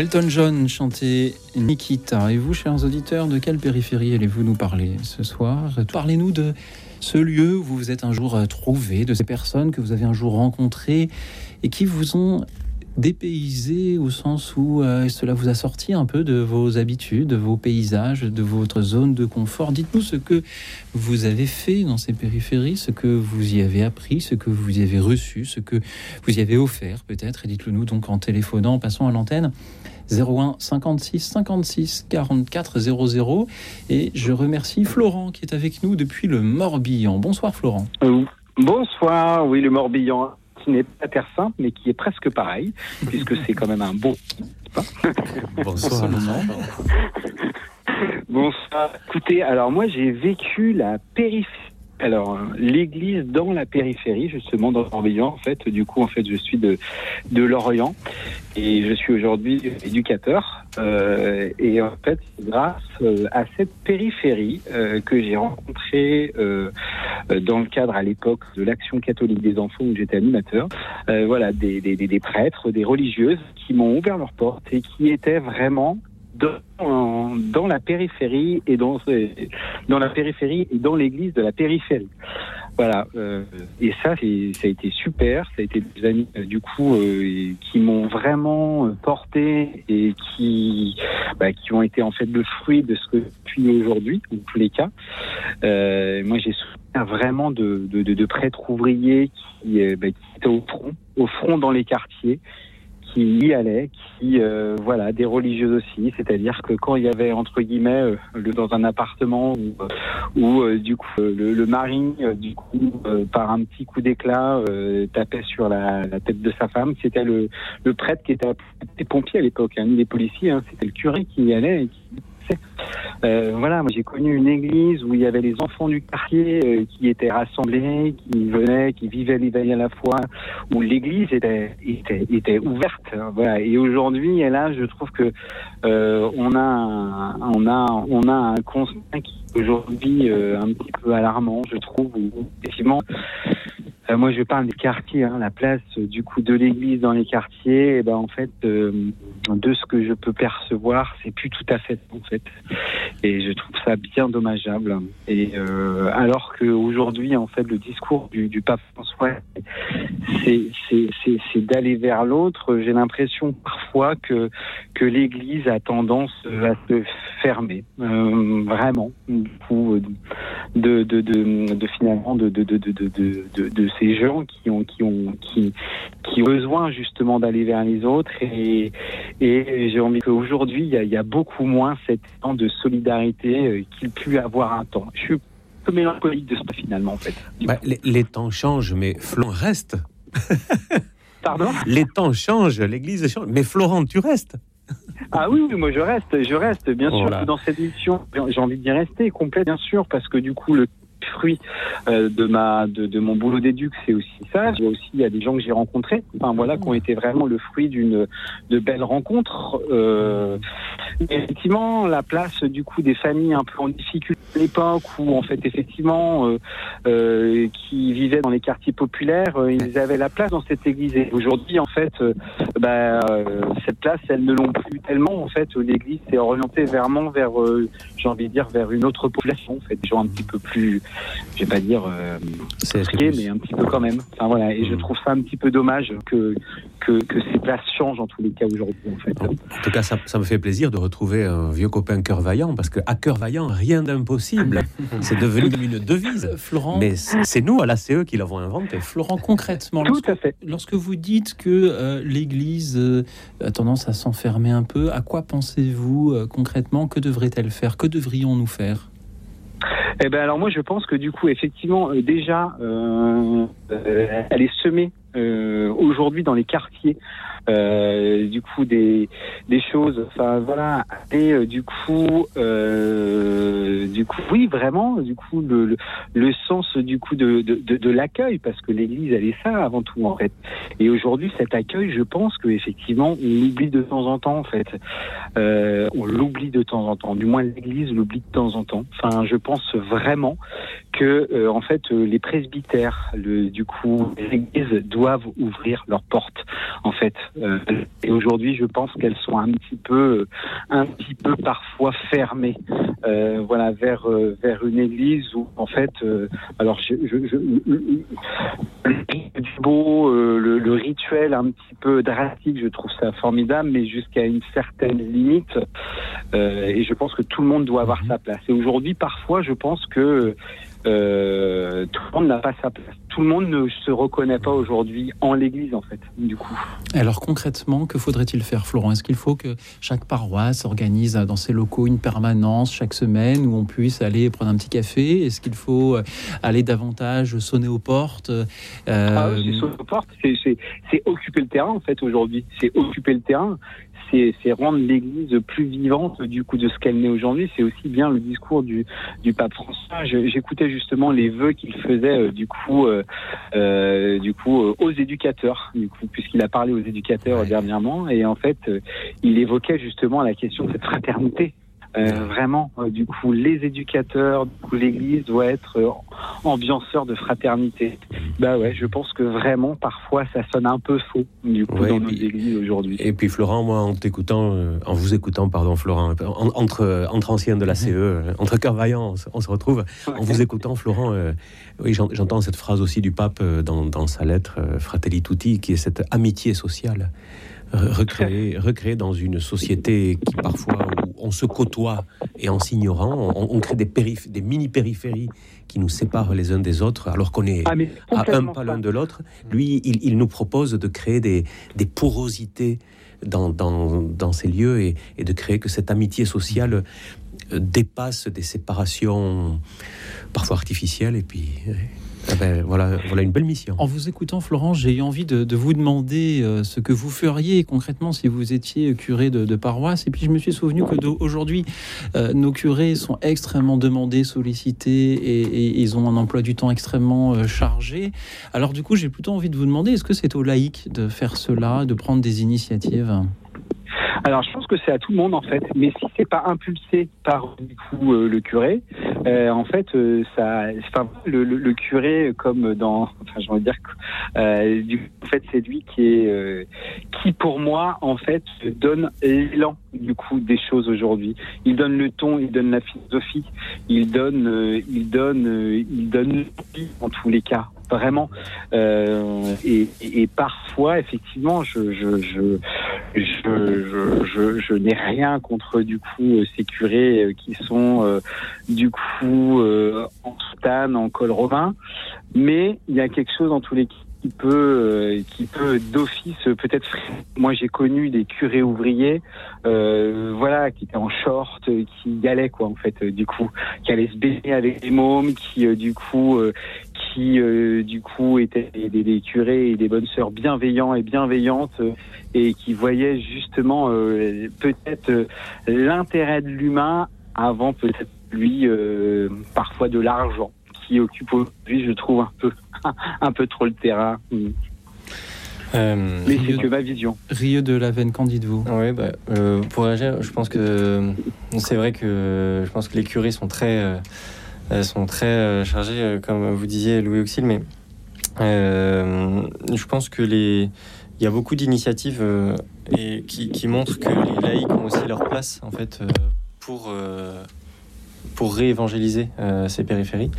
Elton John chantait Nikita. Et vous, chers auditeurs, de quelle périphérie allez-vous nous parler ce soir? Parlez-nous de ce lieu où vous vous êtes un jour trouvé, de ces personnes que vous avez un jour rencontrées et qui vous ont dépaysé au sens où euh, cela vous a sorti un peu de vos habitudes, de vos paysages, de votre zone de confort. Dites-nous ce que vous avez fait dans ces périphéries, ce que vous y avez appris, ce que vous y avez reçu, ce que vous y avez offert peut-être. Et dites-le nous donc en téléphonant, passons à l'antenne. 01 56 56 44 00 et je remercie Florent qui est avec nous depuis le Morbihan. Bonsoir Florent. Euh, bonsoir, oui le Morbihan qui n'est pas Terre Sainte, mais qui est presque pareil, puisque c'est quand même un beau. Bonsoir. Bonsoir. Écoutez, alors moi j'ai vécu la périphérie. Alors, l'église dans la périphérie, justement, dans Morbihan, en fait. Du coup, en fait, je suis de, de Lorient et je suis aujourd'hui éducateur. Euh, et en fait, grâce euh, à cette périphérie euh, que j'ai rencontré euh, dans le cadre à l'époque de l'Action catholique des enfants où j'étais animateur, euh, voilà, des, des, des prêtres, des religieuses qui m'ont ouvert leurs portes et qui étaient vraiment dans, dans la périphérie et dans, dans la périphérie et dans l'église de la périphérie. Voilà. Euh, et ça, ça a été super. Ça a été des amis, euh, du coup, euh, qui m'ont vraiment euh, porté et qui, bah, qui ont été en fait le fruit de ce que je suis aujourd'hui, en tous les cas. Euh, moi, j'ai souvenir vraiment de, de, de, de prêtres ouvriers qui, euh, bah, qui étaient au front, au front dans les quartiers qui y allaient, qui euh, voilà, des religieuses aussi, c'est-à-dire que quand il y avait entre guillemets euh, le, dans un appartement où, où euh, du coup le, le mari du coup par un petit coup d'éclat tapait sur la, la, tête de sa femme, c'était le, le prêtre qui était, était pompier à l'époque, hein, ni policiers, hein, c'était le curé qui y allait et qui euh, voilà, moi j'ai connu une église où il y avait les enfants du quartier euh, qui étaient rassemblés, qui venaient, qui vivaient l'éveil à la fois, où l'église était, était, était ouverte. Hein, voilà. Et aujourd'hui, et là, je trouve que euh, on a, on a, on a un constat qui aujourd'hui euh, un petit peu alarmant, je trouve. Où, effectivement, euh, moi, je parle des quartiers, hein, la place du coup de l'église dans les quartiers. Et ben en fait, de ce que je peux percevoir, c'est plus tout à fait en fait. Et je trouve ça bien dommageable. Et euh, alors qu'aujourd'hui, en fait, le discours du, pape François, c'est d'aller vers l'autre. J'ai l'impression parfois que que l'Église a tendance à se fermer, euh, vraiment, du coup, de finalement de ces gens qui ont qui ont qui qui besoin justement d'aller vers les autres et j'ai envie qu'aujourd'hui il y y a beaucoup moins cette temps de solidarité euh, qu'il pu avoir un temps. Je suis un peu mélancolique de ça finalement en fait. Bah, les, les temps changent, mais Florent reste. Pardon? Les temps changent, l'Église change, mais Florent, tu restes. Ah oui, oui, moi je reste, je reste, bien sûr, Voilà. dans cette émission. J'ai envie d'y rester complet, bien sûr, parce que du coup, le fruit euh, de ma de, de mon boulot d'éduc, c'est aussi ça. Il y a aussi il y a des gens que j'ai rencontrés, enfin voilà, qui ont été vraiment le fruit d'une de belles rencontres. Euh, effectivement, la place du coup des familles un peu en difficulté à l'époque, où en fait effectivement, euh, euh, qui vivaient dans les quartiers populaires, euh, ils avaient la place dans cette église. Et aujourd'hui, en fait, euh, bah, euh, cette place, elles ne l'ont plus tellement. En fait, l'église s'est orientée vraiment vers, j'ai envie de dire, vers une autre population. En fait, des gens un petit peu plus, je vais pas dire euh, C'est risqués, mais un petit peu quand même. Enfin voilà. Et je trouve ça un petit peu dommage que que, que ces places changent en tous les cas aujourd'hui. En fait. En tout cas, ça, ça me fait plaisir de retrouver un vieux copain cœur vaillant, parce que à cœur vaillant, rien d'impossible. C'est devenu une devise. Euh, Florent, Mais c'est c'est nous, à la CE, qui l'avons inventé. Florent, concrètement, Tout lorsque, à fait. lorsque vous dites que euh, l'Église euh, a tendance à s'enfermer un peu, à quoi pensez-vous euh, concrètement? Que devrait-elle faire? Que devrions-nous faire? Eh ben alors moi je pense que du coup effectivement euh, déjà euh, euh, elle est semée euh, aujourd'hui dans les quartiers euh, du coup des des choses enfin voilà. Et euh, du coup euh, du coup oui vraiment du coup le, le, le sens du coup de de, de, l'accueil parce que l'église elle est ça avant tout en fait. Et aujourd'hui cet accueil je pense que effectivement on l'oublie de temps en temps en fait. Euh, on l'oublie de temps en temps. Du moins l'église l'oublie de temps en temps. Enfin je pense vraiment que euh, en fait euh, les presbytères le, du coup les églises doivent ouvrir leurs portes en fait. Euh, et aujourd'hui je pense qu'elles sont un petit peu un petit peu parfois fermées euh, voilà vers euh, vers une église où en fait euh, alors je, je, je, le beau euh, le, le rituel un petit peu drastique je trouve ça formidable mais jusqu'à une certaine limite euh, et je pense que tout le monde doit avoir sa place. Et aujourd'hui parfois je pense que euh, tout le monde n'a pas sa place. Tout le monde ne se reconnaît pas aujourd'hui en l'Église, en fait, du coup. Alors concrètement, que faudrait-il faire, Florent? Est-ce qu'il faut que chaque paroisse organise dans ses locaux une permanence chaque semaine où on puisse aller prendre un petit café? Est-ce qu'il faut euh, aller davantage sonner aux portes? Euh, Ah oui, c'est sur nos portes, c'est occuper le terrain, en fait, aujourd'hui. C'est occuper le terrain. C'est c'est rendre l'Église plus vivante, du coup, de ce qu'elle n'est aujourd'hui. C'est aussi bien le discours du, du pape François. J'écoutais justement les vœux qu'il faisait, euh, du coup, euh, euh, du coup, euh, aux éducateurs, du coup, puisqu'il a parlé aux éducateurs Ouais. dernièrement. Et en fait, il évoquait justement la question de cette fraternité. Euh, vraiment, euh, du coup, les éducateurs, du coup, l'Église doit être euh, ambianceur de fraternité. Bah ouais, je pense que vraiment, parfois, ça sonne un peu faux, du coup, Ouais, dans nos églises aujourd'hui. Et puis Florent, moi, en t'écoutant, en vous écoutant, pardon, Florent, en- entre, entre anciens de la CE, entre cœur vaillant, on, se- on se retrouve. En vous écoutant, Florent, oui, j'en- j'entends cette phrase aussi du pape dans, dans sa lettre Fratelli Tutti, qui est cette amitié sociale. Recréée, recréée dans une société qui parfois on se côtoie et en s'ignorant, on, on crée des, des mini-périphéries qui nous séparent les uns des autres alors qu'on est Ah, à un pas l'un de l'autre. Lui, il, il nous propose de créer des, des porosités dans, dans, dans ces lieux et, et de créer que cette amitié sociale euh, dépasse des séparations parfois artificielles. Et puis, eh ben, voilà, voilà une belle mission. En vous écoutant, Florent, j'ai eu envie de, vous demander euh, ce que vous feriez concrètement si vous étiez curé de, paroisse. Et puis je me suis souvenu que aujourd'hui, euh, nos curés sont extrêmement demandés, sollicités, et, et ils ont un emploi du temps extrêmement euh, chargé. Alors du coup, j'ai plutôt envie de vous demander, est-ce que c'est aux laïcs de faire cela, de prendre des initiatives? Alors, je pense que c'est à tout le monde en fait, mais si c'est pas impulsé par du coup euh, le curé, euh, en fait, euh, ça, enfin, le, le, le curé comme dans, enfin, j'ai envie de dire, euh, du en fait, c'est lui qui est, euh, qui pour moi en fait donne l'élan du coup des choses aujourd'hui. Il donne le ton, il donne la philosophie, il donne, euh, il donne, il donne en tous les cas vraiment. Euh, et, et, parfois, effectivement, je, je, je, je, je, je n'ai rien contre du coup ces curés qui sont du coup en soutane, en col romain, mais il y a quelque chose en tous les cas qui peut, euh, qui peut d'office peut-être. Moi, j'ai connu des curés ouvriers, euh, voilà, qui étaient en short, qui y allaient quoi, en fait, du coup, qui allaient se baigner avec des mômes, qui euh, du coup, qui du coup étaient des, des, curés et des bonnes sœurs bienveillants et bienveillantes et qui voyaient justement peut-être l'intérêt de l'humain avant peut-être lui parfois de l'argent qui occupe aujourd'hui, je trouve, un peu, un peu trop le terrain. Euh, Mais c'est que ma vision. Rieux de la veine, qu'en dites-vous? Oui, bah, euh, pour réagir, je pense que c'est vrai que je pense que les curés sont très, euh, sont très chargés, comme vous disiez, Louis Auxil, mais je pense que les, il y a beaucoup d'initiatives et qui, qui, montrent que les laïcs ont aussi leur place en fait pour pour réévangéliser euh, ces périphéries.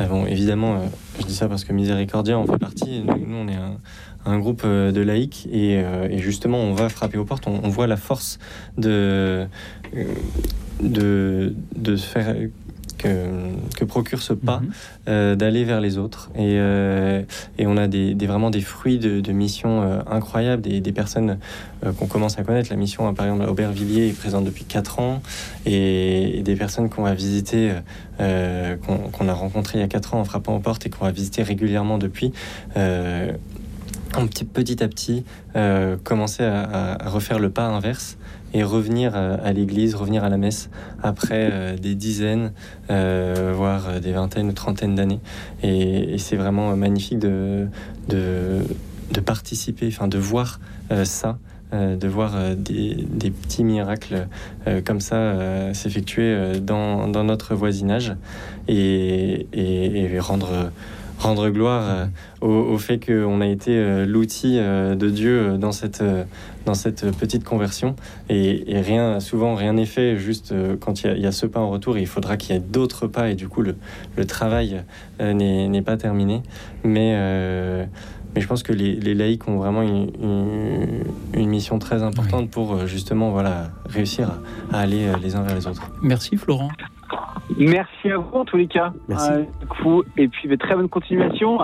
Euh, bon, évidemment, euh, je dis ça parce que Miséricordia en fait partie. Nous, on est un, groupe de laïcs et, justement, on va frapper aux portes. On, voit la force de, de, de faire que, procure ce pas mhm. euh, d'aller vers les autres. Et, euh, et on a des, vraiment des fruits de, de missions euh, incroyables, des, des personnes qu'on commence à connaître. La mission, par exemple, à Aubervilliers est présente depuis 4 ans, et, des personnes qu'on va visiter, qu'on a rencontrées il y a 4 ans en frappant aux portes et qu'on va visiter régulièrement depuis petit, petit à petit commencer à, à, refaire le pas inverse et revenir euh, à l'église, revenir à la messe après euh, des dizaines, euh, voire des vingtaines ou trentaines d'années. Et, c'est vraiment magnifique de, participer, enfin de voir ça. de voir des, petits miracles comme ça s'effectuer dans, notre voisinage et rendre rendre gloire euh, au, fait qu'on a été euh, l'outil euh, de Dieu dans cette, dans cette petite conversion. Et, rien, souvent, rien n'est fait juste quand il y, a, ce pas en retour. il faudra qu'il y ait d'autres pas. Et du coup, le, le travail n'est pas terminé. Mais, mais je pense que les, les laïcs ont vraiment une, une, mission très importante pour justement voilà, réussir à aller les uns vers les autres. Merci Florent. Merci à vous en tous les cas. Merci. Euh, et puis très bonne continuation.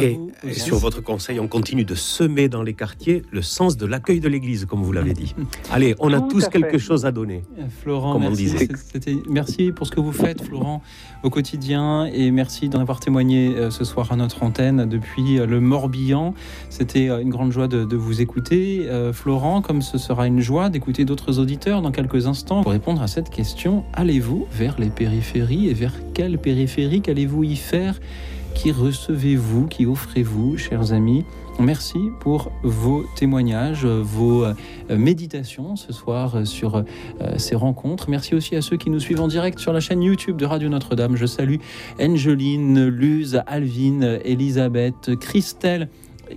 et, sur votre conseil, on continue de semer dans les quartiers le sens de l'accueil de l'Église, comme vous l'avez dit. Allez, on a tous quelque chose à donner. Euh, Florent, merci. merci pour ce que vous faites, Florent, au quotidien, et merci d'en avoir témoigné euh, ce soir à notre antenne depuis le Morbihan. C'était une grande joie de, vous écouter, Florent, comme ce sera une joie d'écouter d'autres auditeurs dans quelques instants. Pour répondre à cette question, allez-vous vers les périphéries et vers quelle périphérie qu'allez-vous y faire Qui recevez-vous Qui offrez-vous, chers amis Merci pour vos témoignages, vos euh, méditations ce soir sur euh, ces rencontres. Merci aussi à ceux qui nous suivent en direct sur la chaîne YouTube de Radio Notre-Dame. Je salue Angeline, Luz, Alvin, Elisabeth, Christelle.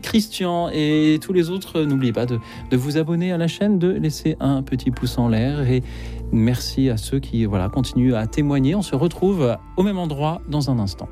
Christian et tous les autres, n'oubliez pas de, de, vous abonner à la chaîne, de laisser un petit pouce en l'air et Merci à ceux qui voilà, continuent à témoigner. On se retrouve au même endroit dans un instant.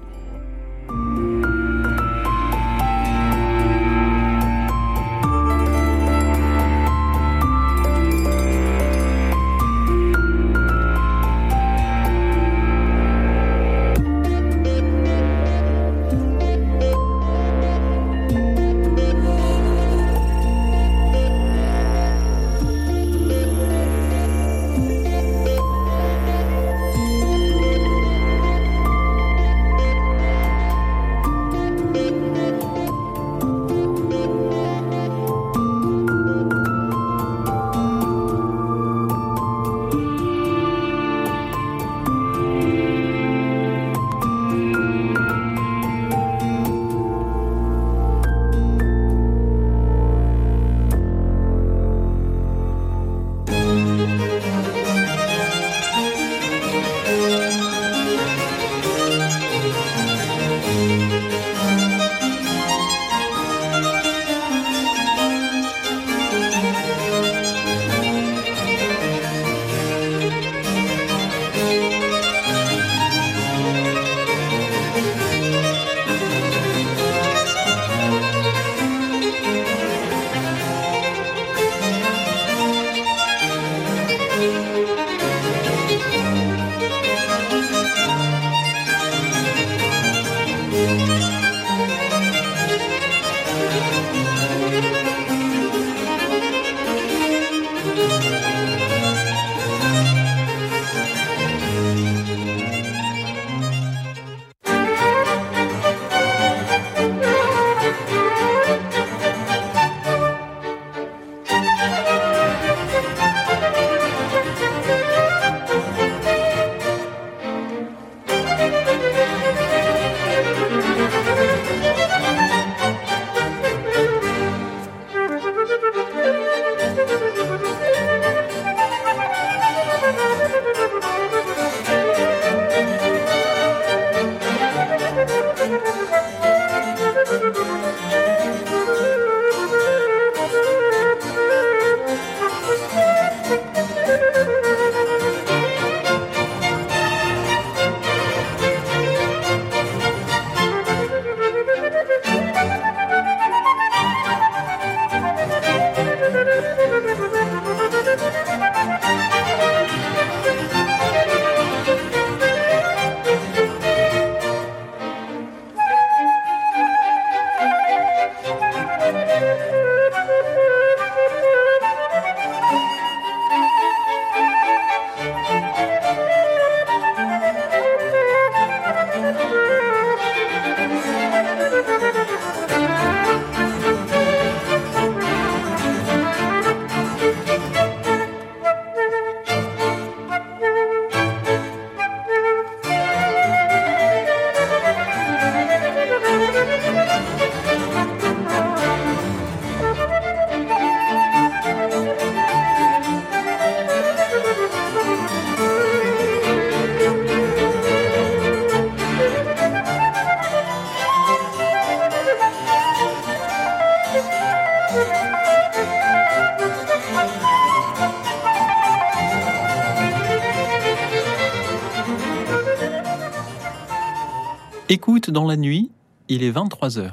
La nuit, il est 23h.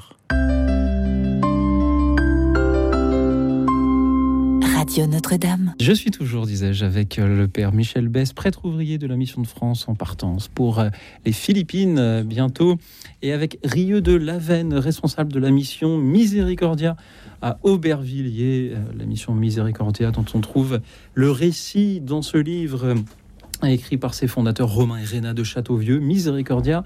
Radio Notre-Dame. Je suis toujours, disais-je, avec euh, le père Michel Bess, prêtre ouvrier de la mission de France en partance pour euh, les Philippines euh, bientôt, et avec Rieux de Lavenne, responsable de la mission Miséricordia à Aubervilliers, la mission Miséricordia dont on trouve le récit dans ce livre écrit par ses fondateurs Romain et Réna de Châteauvieux, Miséricordia.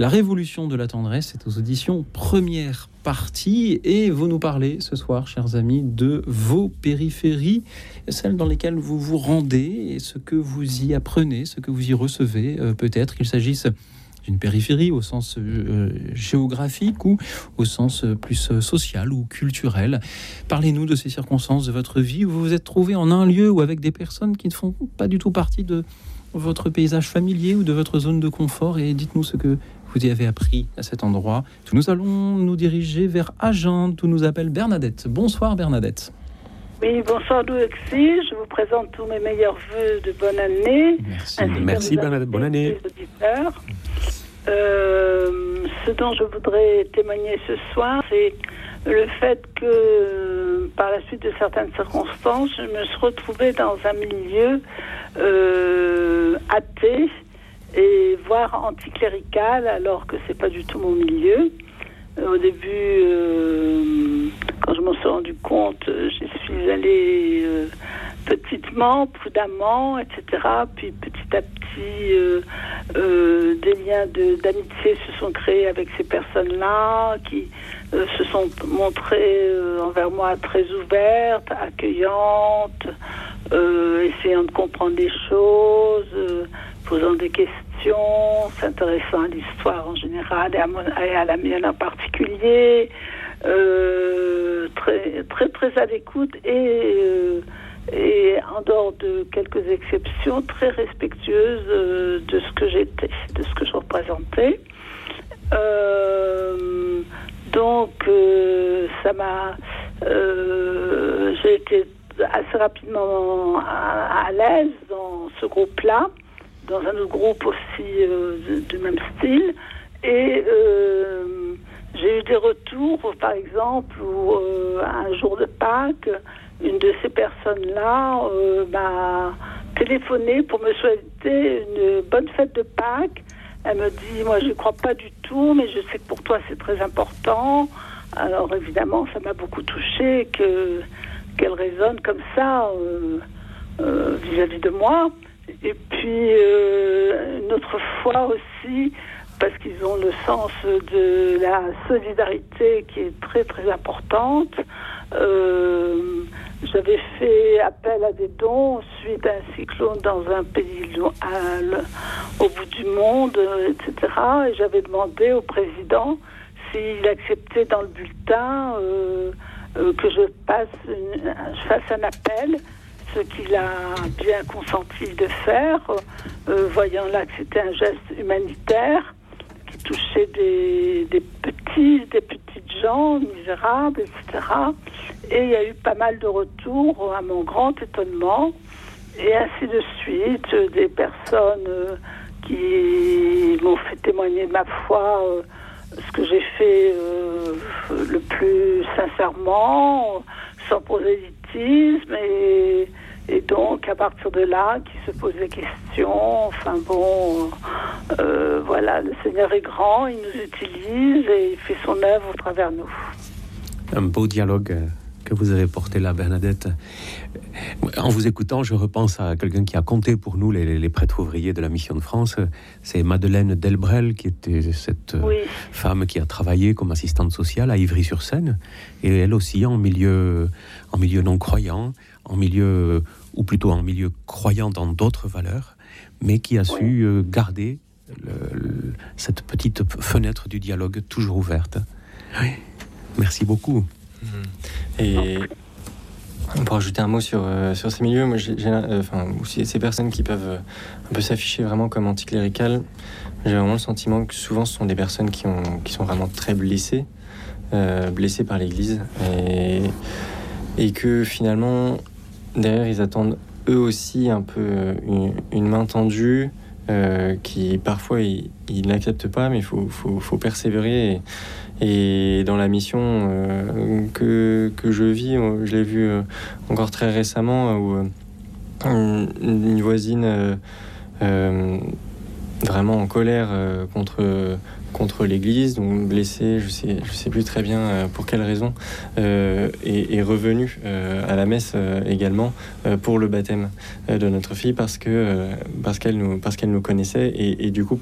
La révolution de la tendresse est aux auditions première partie et vous nous parlez ce soir, chers amis, de vos périphéries, celles dans lesquelles vous vous rendez et ce que vous y apprenez, ce que vous y recevez. Euh, peut-être qu'il s'agisse d'une périphérie au sens euh, géographique ou au sens euh, plus social ou culturel. Parlez-nous de ces circonstances de votre vie où vous vous êtes trouvé en un lieu ou avec des personnes qui ne font pas du tout partie de votre paysage familier ou de votre zone de confort et dites-nous ce que vous y avez appris à cet endroit. Nous allons nous diriger vers Agen, où nous appelle Bernadette. Bonsoir Bernadette. Oui, bonsoir Louxy. Je vous présente tous mes meilleurs voeux de bonne année. Merci, Merci Bernadette, bonne année. Euh, ce dont je voudrais témoigner ce soir, c'est le fait que, par la suite de certaines circonstances, je me suis retrouvée dans un milieu euh, athée et voire anticlérical, alors que c'est pas du tout mon milieu. Euh, au début, euh, quand je m'en suis rendu compte, euh, je suis allée petitement, prudemment, etc. Puis petit à petit, des liens d'amitié se sont créés avec ces personnes-là qui se sont montrées envers moi très ouvertes, accueillantes, essayant de comprendre les choses posant des questions, s'intéressant à l'histoire en général et à, la mienne en particulier, euh, très, très très à l'écoute et, euh, et en dehors de quelques exceptions, très respectueuse euh, de ce que j'étais, de ce que je représentais. donc ça m'a, j'ai été assez rapidement à l'aise dans ce groupe-là dans un autre groupe aussi euh, du même style. Et euh, j'ai eu des retours, par exemple, où euh, un jour de Pâques, une de ces personnes-là m'a téléphoné pour me souhaiter une bonne fête de Pâques. Elle me dit, moi je ne crois pas du tout, mais je sais que pour toi c'est très important. Alors évidemment, ça m'a beaucoup touché que qu'elle résonne comme ça vis-à-vis -vis de moi. Et puis, euh, une autre fois aussi, parce qu'ils ont le sens de la solidarité qui est très très importante. Euh, j'avais fait appel à des dons suite à un cyclone dans un pays au bout du monde, etc. Et j'avais demandé au président s'il acceptait dans le bulletin euh, que je passe je fasse un appel ce qu'il a bien consenti de faire, euh, voyant là que c'était un geste humanitaire qui touchait des, petits, des petites gens misérables, etc. Et il y a eu pas mal de retours, à mon grand étonnement, et ainsi de suite, des personnes euh, qui m'ont fait témoigner de ma foi. Euh, ce que j'ai fait le plus sincèrement, sans et et donc, à partir de là, qui se pose des questions. Enfin bon, euh, voilà, le Seigneur est grand, il nous utilise et il fait son œuvre au travers nous. Un beau dialogue euh, que vous avez porté là, Bernadette. En vous écoutant, je repense à quelqu'un qui a compté pour nous, les, prêtres ouvriers de la Mission de France. C'est Madeleine Delbrel, qui était cette euh, femme qui a travaillé comme assistante sociale à Ivry-sur-Seine, et elle aussi en milieu, en milieu non croyant, en milieu, ou plutôt en milieu croyant dans d'autres valeurs, mais qui a su euh, garder cette petite fenêtre du dialogue toujours ouverte. Merci beaucoup. Mmh. Et pour ajouter un mot sur, euh, sur ces milieux, moi, j'ai, euh, enfin, ces personnes qui peuvent un peu s'afficher vraiment comme anticléricales, j'ai vraiment le sentiment que souvent ce sont des personnes qui, ont, qui sont vraiment très blessées, blessées par l'Église. Et et que finalement, derrière, ils attendent eux aussi un peu une, une main tendue. qui parfois ils, n'acceptent pas, mais il faut, faut, persévérer. Et, dans la mission que, que, je vis, je l'ai vu encore très récemment, où une, voisine vraiment en colère euh, contre contre l'Église, donc blessé, je sais, sais plus très bien euh, pour quelle raison, euh, est, revenu à la messe également pour le baptême de notre fille parce que parce qu'elle nous nous connaissait et, et du coup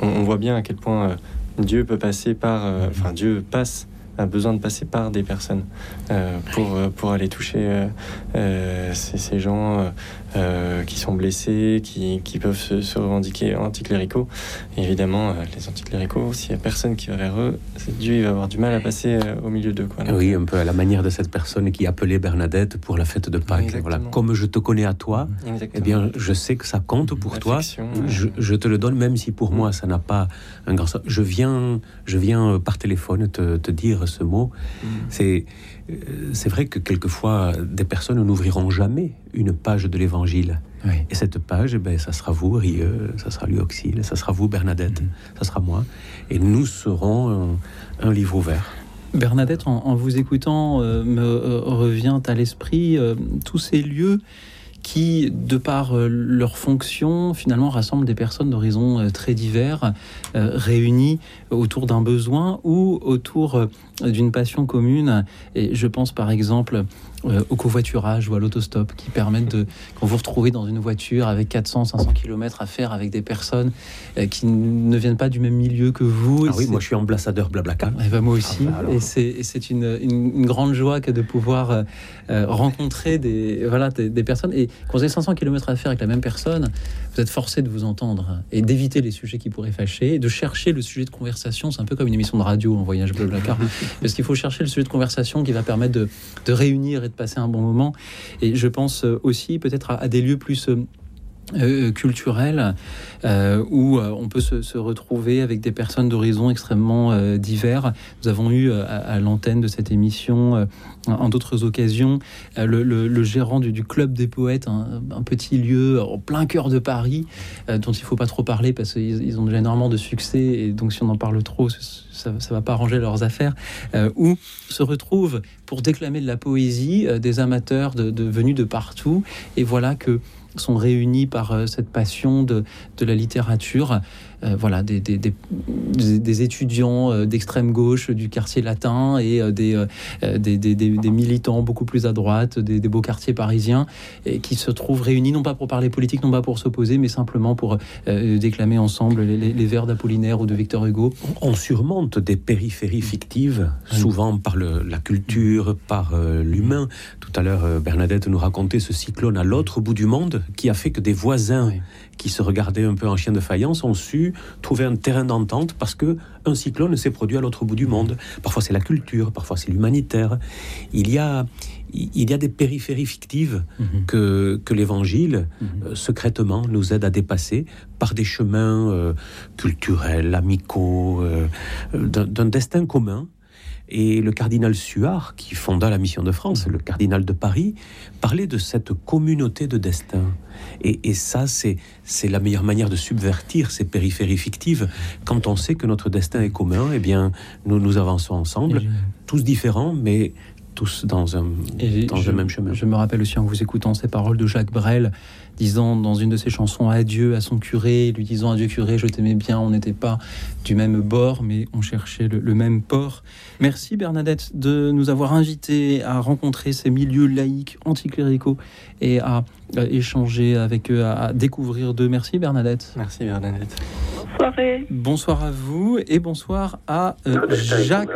on, voit bien à quel point Dieu peut passer par, enfin Dieu passe a besoin de passer par des personnes euh, pour, euh, pour aller toucher euh, euh ces, gens euh, qui sont blessés, qui, qui peuvent se, se, revendiquer anticléricaux. Et évidemment, les anticléricaux, s'il n'y a personne qui va vers eux, Dieu il va avoir du mal à passer au milieu d'eux. Quoi. oui, un peu à la manière de cette personne qui appelait Bernadette pour la fête de Pâques. Voilà, comme je te connais à toi, Exactement. eh bien, je sais que ça compte pour toi. Je, je, te le donne, même si pour mmh. moi ça n'a pas un grand sens. Je viens, je viens par téléphone te, te dire ce mot. Mm. C'est euh, c'est vrai que quelquefois, des personnes n'ouvriront jamais une page de l'Évangile. Oui. Et cette page, ben, ça sera vous, Rieux, ça sera lui, Auxil, ça sera vous, Bernadette, mm. ça sera moi. Et nous serons un, un livre ouvert. Bernadette, en, en vous écoutant, euh, me euh, revient à l'esprit euh, tous ces lieux qui, de par euh, leur fonction, finalement rassemblent des personnes d'horizons euh, très divers, euh, réunies autour d'un besoin ou autour d'une passion commune. Et je pense par exemple au covoiturage ou à l'autostop qui permettent de, quand vous retrouvez dans une voiture avec 400, 500 km à faire avec des personnes qui ne viennent pas du même milieu que vous. Ah oui, moi je suis ambassadeur Blablacar. Et ben moi aussi. Ah bah et c'est une, une, une, grande joie que de pouvoir euh, rencontrer des, voilà, des, des, personnes. Et quand vous avez 500 km à faire avec la même personne, vous êtes forcé de vous entendre et d'éviter les sujets qui pourraient fâcher, de chercher le sujet de conversation. C'est un peu comme une émission de radio en voyage bleu placard, parce qu'il faut chercher le sujet de conversation qui va permettre de, de, réunir et de passer un bon moment. Et je pense aussi peut-être à, à, des lieux plus euh, euh, culturel euh, où on peut se, retrouver avec des personnes d'horizons extrêmement divers. Nous avons eu à, l'antenne de cette émission, en d'autres occasions, le, gérant du, club des poètes, un, petit lieu en plein cœur de Paris, dont il ne faut pas trop parler parce qu'ils ils ont déjà énormément de succès et donc si on en parle trop, ça ne va pas arranger leurs affaires, où se retrouvent pour déclamer de la poésie des amateurs de, de, venus de partout. Et voilà que sont réunis par euh, cette passion de, de la littérature voilà, des, des, des, des étudiants euh, d'extrême gauche du quartier latin et euh, des, des, militants beaucoup plus à droite, des, beaux quartiers parisiens, et qui se trouvent réunis non pas pour parler politique, non pas pour s'opposer, mais simplement pour déclamer ensemble les, les, les vers d'Apollinaire ou de Victor Hugo. On surmonte des périphéries fictives, souvent par le, la culture, par l'humain. Tout à l'heure, Bernadette nous racontait ce cyclone à l'autre bout du monde qui a fait que des voisins oui. Qui se regardaient un peu en chien de faïence ont su trouver un terrain d'entente parce que un cyclone s'est produit à l'autre bout du monde. Parfois c'est la culture, parfois c'est l'humanitaire. Il y a il y a des périphéries fictives -hmm. que, que l'Évangile, -hmm. euh, secrètement, nous aide à dépasser par des chemins euh, culturels, amicaux, euh, d'un destin commun. Et le cardinal Suard, qui fonda la mission de France, le cardinal de Paris, parlait de cette communauté de destin. Et, et ça, c'est la meilleure manière de subvertir ces périphéries fictives. Quand on sait que notre destin est commun, eh bien, nous nous avançons ensemble, je... tous différents, mais tous dans un, dans je, le même chemin. Je me rappelle aussi en vous écoutant ces paroles de Jacques Brel, disant dans une de ses chansons adieu à son curé, lui disant adieu curé, je t'aimais bien, on n'était pas du même bord, mais on cherchait le, le, même port. Merci Bernadette de nous avoir invités à rencontrer ces milieux laïques, anticléricaux et à, à échanger avec eux, à, à découvrir d'eux. Merci Bernadette. Merci Bernadette. Bonsoir. Bonsoir à vous et bonsoir à euh, Jacques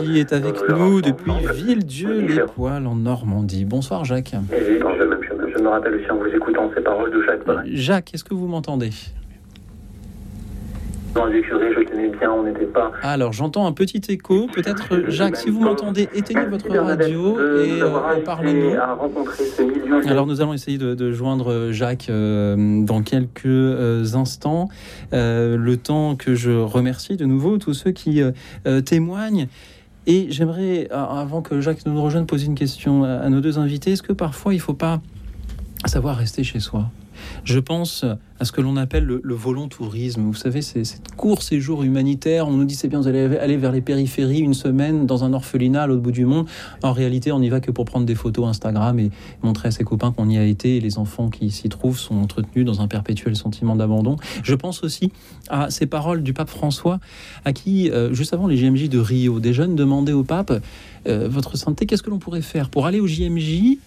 qui est avec nous depuis Villedieu-les-Poils en Normandie. Bonsoir Jacques. Me rappelle aussi en vous écoutant ces paroles de Jacques. Jacques, est-ce que vous m'entendez? Curé, je tenais bien, on n'était pas. Alors j'entends un petit écho. Peut-être Jacques, si vous m'entendez, éteignez votre radio et euh, parlez-nous. Alors nous allons essayer de, de joindre Jacques euh, dans quelques euh, instants. Euh, le temps que je remercie de nouveau tous ceux qui euh, témoignent Et j'aimerais, avant que Jacques nous rejoigne, poser une question à nos deux invités. Est-ce que parfois il ne faut pas savoir rester chez soi je pense à ce que l'on appelle le, volontourisme. Vous savez, c'est court séjour humanitaire. On nous dit c'est bien, vous allez aller vers les périphéries une semaine dans un orphelinat à l'autre bout du monde. En réalité, on n'y va que pour prendre des photos Instagram et montrer à ses copains qu'on y a été. Et les enfants qui s'y trouvent sont entretenus dans un perpétuel sentiment d'abandon. Je pense aussi à ces paroles du pape François, à qui, euh, juste avant les JMJ de Rio, des jeunes demandaient au pape euh, Votre santé, qu'est-ce que l'on pourrait faire pour aller au JMJ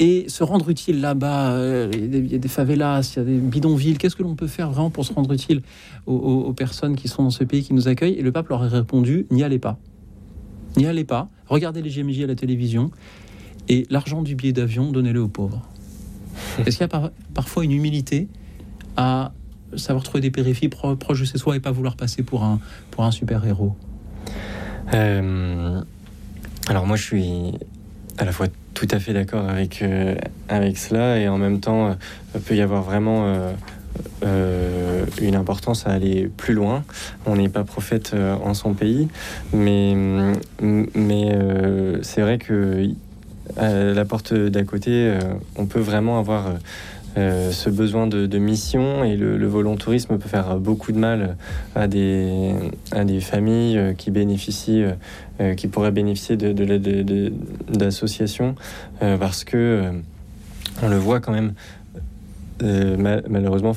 et se rendre utile là-bas. Euh, il y a des favelas, il y a des bidonvilles. Qu'est-ce que l'on peut faire vraiment pour se rendre utile aux, personnes qui sont dans ce pays, qui nous accueillent? Et le pape leur a répondu n'y allez pas. N'y allez pas. Regardez les GMJ à la télévision. Et l'argent du billet d'avion, donnez-le aux pauvres. Est-ce qu'il y a parfois une humilité à savoir trouver des périphéries proches de chez soi et pas vouloir passer pour un, pour un super-héros? Euh, Alors moi, je suis à la fois tout à fait d'accord avec, euh, avec cela et en même temps, euh, peut y avoir vraiment euh, une importance à aller plus loin. On n'est pas prophète en son pays, mais, mais c'est vrai que la porte d'à côté, on peut vraiment avoir ce besoin de, mission et le, volontourisme peut faire beaucoup de mal à des, à des familles qui bénéficient, qui pourraient bénéficier de, de l'aide d'associations parce que on le voit quand même malheureusement,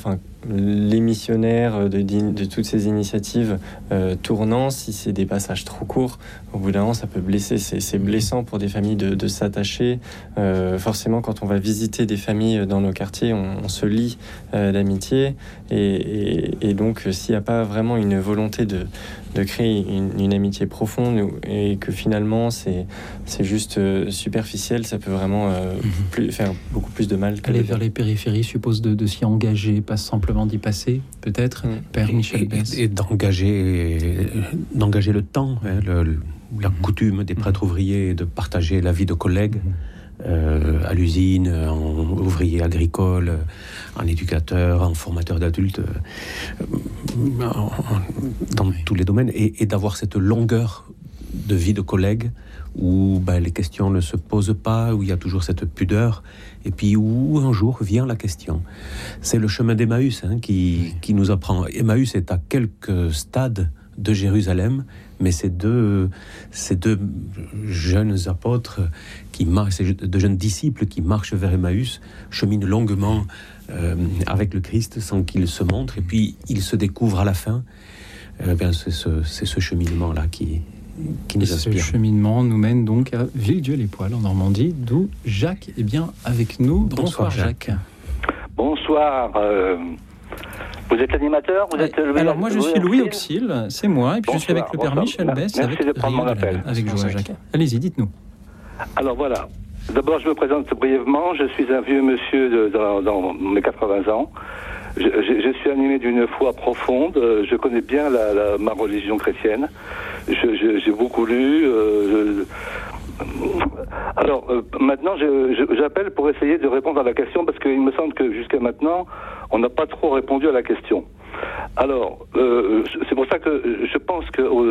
les missionnaires de, de, toutes ces initiatives euh, tournant, si c'est des passages trop courts, au bout d'un moment, ça peut blesser. C'est blessant pour des familles de, s'attacher. Euh, forcément, quand on va visiter des familles dans nos quartiers, on, se lie euh, d'amitié. Et, donc, s'il n'y a pas vraiment une volonté de, créer une, amitié profonde et que finalement, c'est juste superficiel, ça peut vraiment mhm. faire beaucoup plus de mal. Aller vers les périphéries suppose de s'y engager, pas simplement d'y passer, peut-être, mm. Père Michel Bess Et, d'engager, d'engager le temps, hein, la mm. coutume des prêtres mm. ouvriers de partager la vie de collègues. Euh, à l'usine, en ouvrier agricole, en éducateur, en formateur d'adultes, euh, dans tous les domaines, et, d'avoir cette longueur de vie de collègues où ben, les questions ne se posent pas, où il y a toujours cette pudeur, et puis où un jour vient la question. C'est le chemin d'Emmaüs hein, qui, qui, nous apprend. Emmaüs est à quelques stades de Jérusalem, mais ces deux, ces deux jeunes apôtres, qui marchent, ces deux jeunes disciples qui marchent vers Emmaüs, cheminent longuement euh, avec le Christ sans qu'ils se montrent, et puis ils se découvrent à la fin. Euh, c'est ce, ce cheminement-là qui, qui nous Ce cheminement nous mène donc à Villedieu-les-Poils en Normandie, d'où Jacques est bien avec nous. Bonsoir, Jacques. Bonsoir. Euh, vous êtes l'animateur vous êtes Alors moi je suis Louis Auxil, c'est moi, et puis je suis avec le père Michel Bess. Merci avec de prendre mon appel. Avec Jacques. Allez-y, dites-nous. Alors voilà. D'abord, je me présente brièvement. Je suis un vieux monsieur de, dans, mes 80 ans. Je, suis animé d'une foi profonde. Je connais bien la, ma religion chrétienne. J'ai beaucoup lu. Euh, alors euh, maintenant, j'appelle pour essayer de répondre à la question parce qu'il me semble que jusqu'à maintenant, on n'a pas trop répondu à la question. Alors, euh, c'est pour ça que je pense qu'au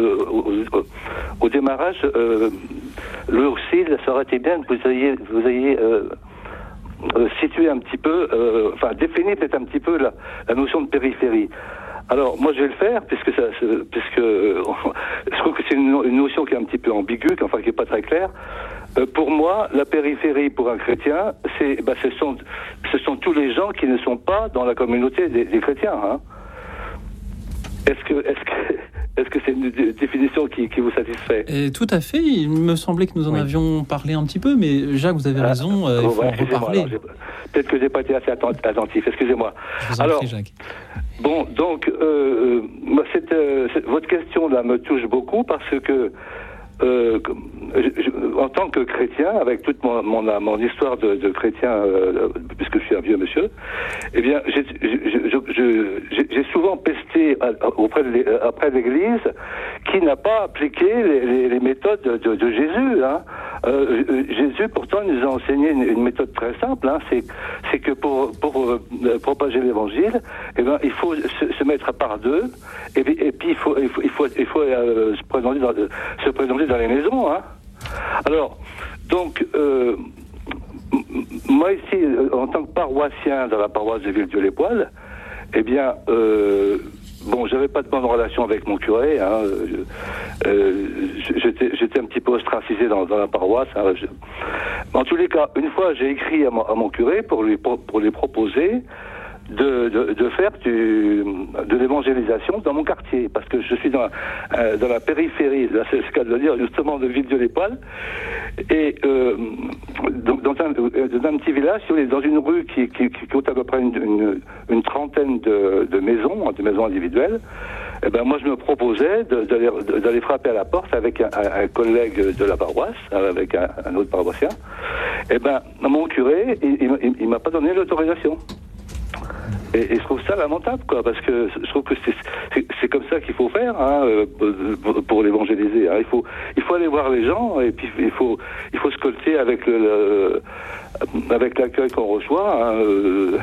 au, démarrage, le aussi, ça aurait été bien que vous ayez, vous ayez situé un petit peu, enfin défini peut-être un petit peu la, la notion de périphérie. Alors, moi, je vais le faire, puisque, ça, puisque euh, je trouve que c'est une, notion qui est un petit peu ambiguë, enfin, qui n'est pas très claire. Euh, pour moi, la périphérie pour un chrétien, c'est, bah, ce, sont, ce sont tous les gens qui ne sont pas dans la communauté des, chrétiens. Hein. Est-ce que, est-ce que, est-ce que c'est une définition qui, vous satisfait? Et Tout à fait. Il me semblait que nous en avions parlé un petit peu, mais Jacques, vous avez ah, raison. Euh, il faut en reparler. Peut-être que j'ai pas été assez attentif. Excusez-moi. Alors, prie, Jacques. Bon, donc, euh, euh cette, euh, votre question là me touche beaucoup parce que euh, en tant que chrétien, avec toute mon, histoire de, chrétien, euh, puisque je suis un vieux monsieur, eh bien, j'ai souvent pesté auprès de, après l'Église qui n'a pas appliqué les, méthodes de, Jésus. Hein. Euh, euh, Jésus, pourtant, nous a enseigné une, méthode très simple. Hein, c'est, que pour, euh, propager l'évangile, eh il faut se, mettre à part d'eux, et, puis- il faut, euh, se présenter dans les maisons. Hein. Alors, donc, euh, moi ici, euh, en tant que paroissien dans la paroisse de Villedieu-les-Poils, eh bien, euh, bon, j'avais pas de bonne relation avec mon curé. Hein, euh, j'étais, un petit peu ostracisé dans, la paroisse. hein, En tous les cas, une fois, j'ai écrit à mon, curé pour lui pour lui proposer de, de, de faire du, de l'évangélisation dans mon quartier, parce que je suis dans, euh, dans la périphérie, c'est ce qu'elle veut dire justement de Ville-de-l'Époil, et euh, dans un, euh, dans un petit village, dans une rue qui, qui, compte à peu près une, une, trentaine de, de maisons, de maisons individuelles, eh ben moi je me proposais de- d'aller frapper à la porte avec un, collègue de la paroisse, avec un, autre paroissien. Eh ben mon curé, il, il- il m'a pas donné l'autorisation. Et, je trouve ça lamentable, quoi, parce que je trouve que c'est- comme ça qu'il faut faire hein, euh, pour- l'évangéliser. Il faut il faut aller voir les gens et puis il faut il faut se colter avec le, avec l'accueil qu'on reçoit, hein, euh,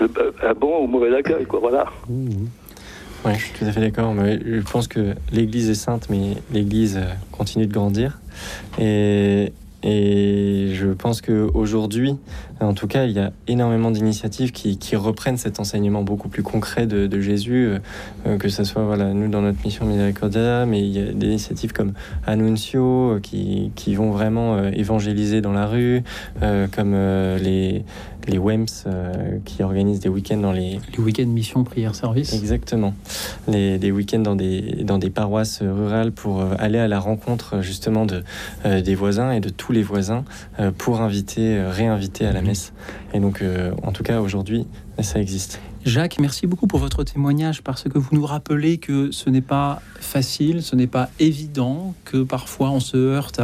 un bon ou mauvais accueil, quoi. Voilà. Oui, je suis tout à fait d'accord. Je pense que l'Église est sainte, mais l'Église euh, continue de grandir. Et, et je pense qu'aujourd'hui, en tout cas, il y a énormément d'initiatives qui, qui reprennent cet enseignement beaucoup plus concret de, de Jésus, euh, euh, que ce soit voilà, nous dans notre mission Misericordia, mais il y a des initiatives comme Annuncio euh, qui, qui vont vraiment euh, évangéliser dans la rue, euh, comme euh, les, les WEMS euh, qui organisent des week-ends dans les, Les week-ends mission prière service. Exactement. Les, des week-ends dans des, dans des paroisses rurales pour euh, aller à la rencontre euh, justement de, euh, des voisins et de tous les voisins euh, pour inviter, euh, réinviter à la Et donc, euh, en tout cas, aujourd'hui, ça existe. Jacques, merci beaucoup pour votre témoignage parce que vous nous rappelez que ce n'est pas facile, ce n'est pas évident, que parfois on se heurte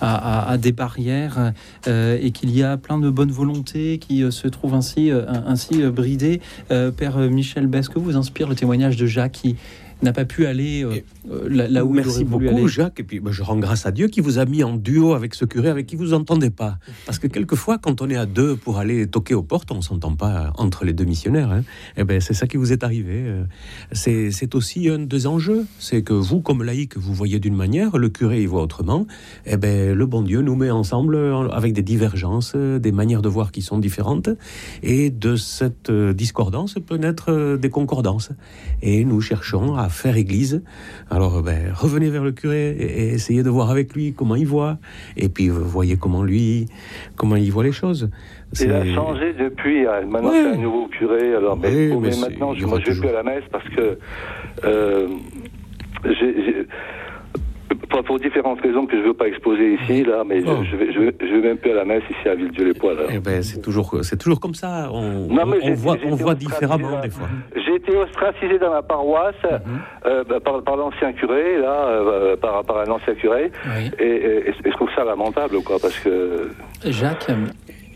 à, des barrières euh, et qu'il y a plein de bonnes volontés qui euh, se trouvent ainsi, ainsi bridées. Père Michel Bess, que vous inspire le témoignage de Jacques n'a pas pu aller euh, euh, là, là où il Merci aurait voulu beaucoup, aller Jacques. Et puis, ben, je rends grâce à Dieu qui vous a mis en duo avec ce curé avec qui vous entendez pas. Parce que quelquefois, quand on est à deux pour aller toquer aux portes, on s'entend pas entre les deux missionnaires. Hein. Eh ben, c'est ça qui vous est arrivé. Euh, C'est c'est aussi un des enjeux. C'est que vous, comme laïc, vous voyez d'une manière, le curé, il voit autrement. Eh ben, le bon Dieu nous met ensemble avec des divergences, des manières de voir qui sont différentes. Et de cette discordance peut naître des concordances. Et nous cherchons à faire église. Alors, ben, revenez vers le curé et, et essayez de voir avec lui comment il voit. Et puis, vous voyez comment lui, comment il voit les choses. Il a changé depuis. euh, Maintenant, Ouais. c'est un nouveau curé. Alors, mais, mais mais maintenant, je, je vais plus à la messe parce que euh, j'ai- pour, pour différentes raisons que je ne veux pas exposer ici, là, mais Oh. je, je vais, je, vais, je vais même plus à la messe ici à Villedieu-les-Poils. Eh ben, c'est toujours, c'est toujours comme ça. On, Non, voit, on différemment des fois. J'ai été ostracisé dans ma paroisse euh, bah, par, par l'ancien curé, là, euh, par, par un ancien curé, Oui. et, et- et je trouve ça lamentable, quoi, parce que Jacques,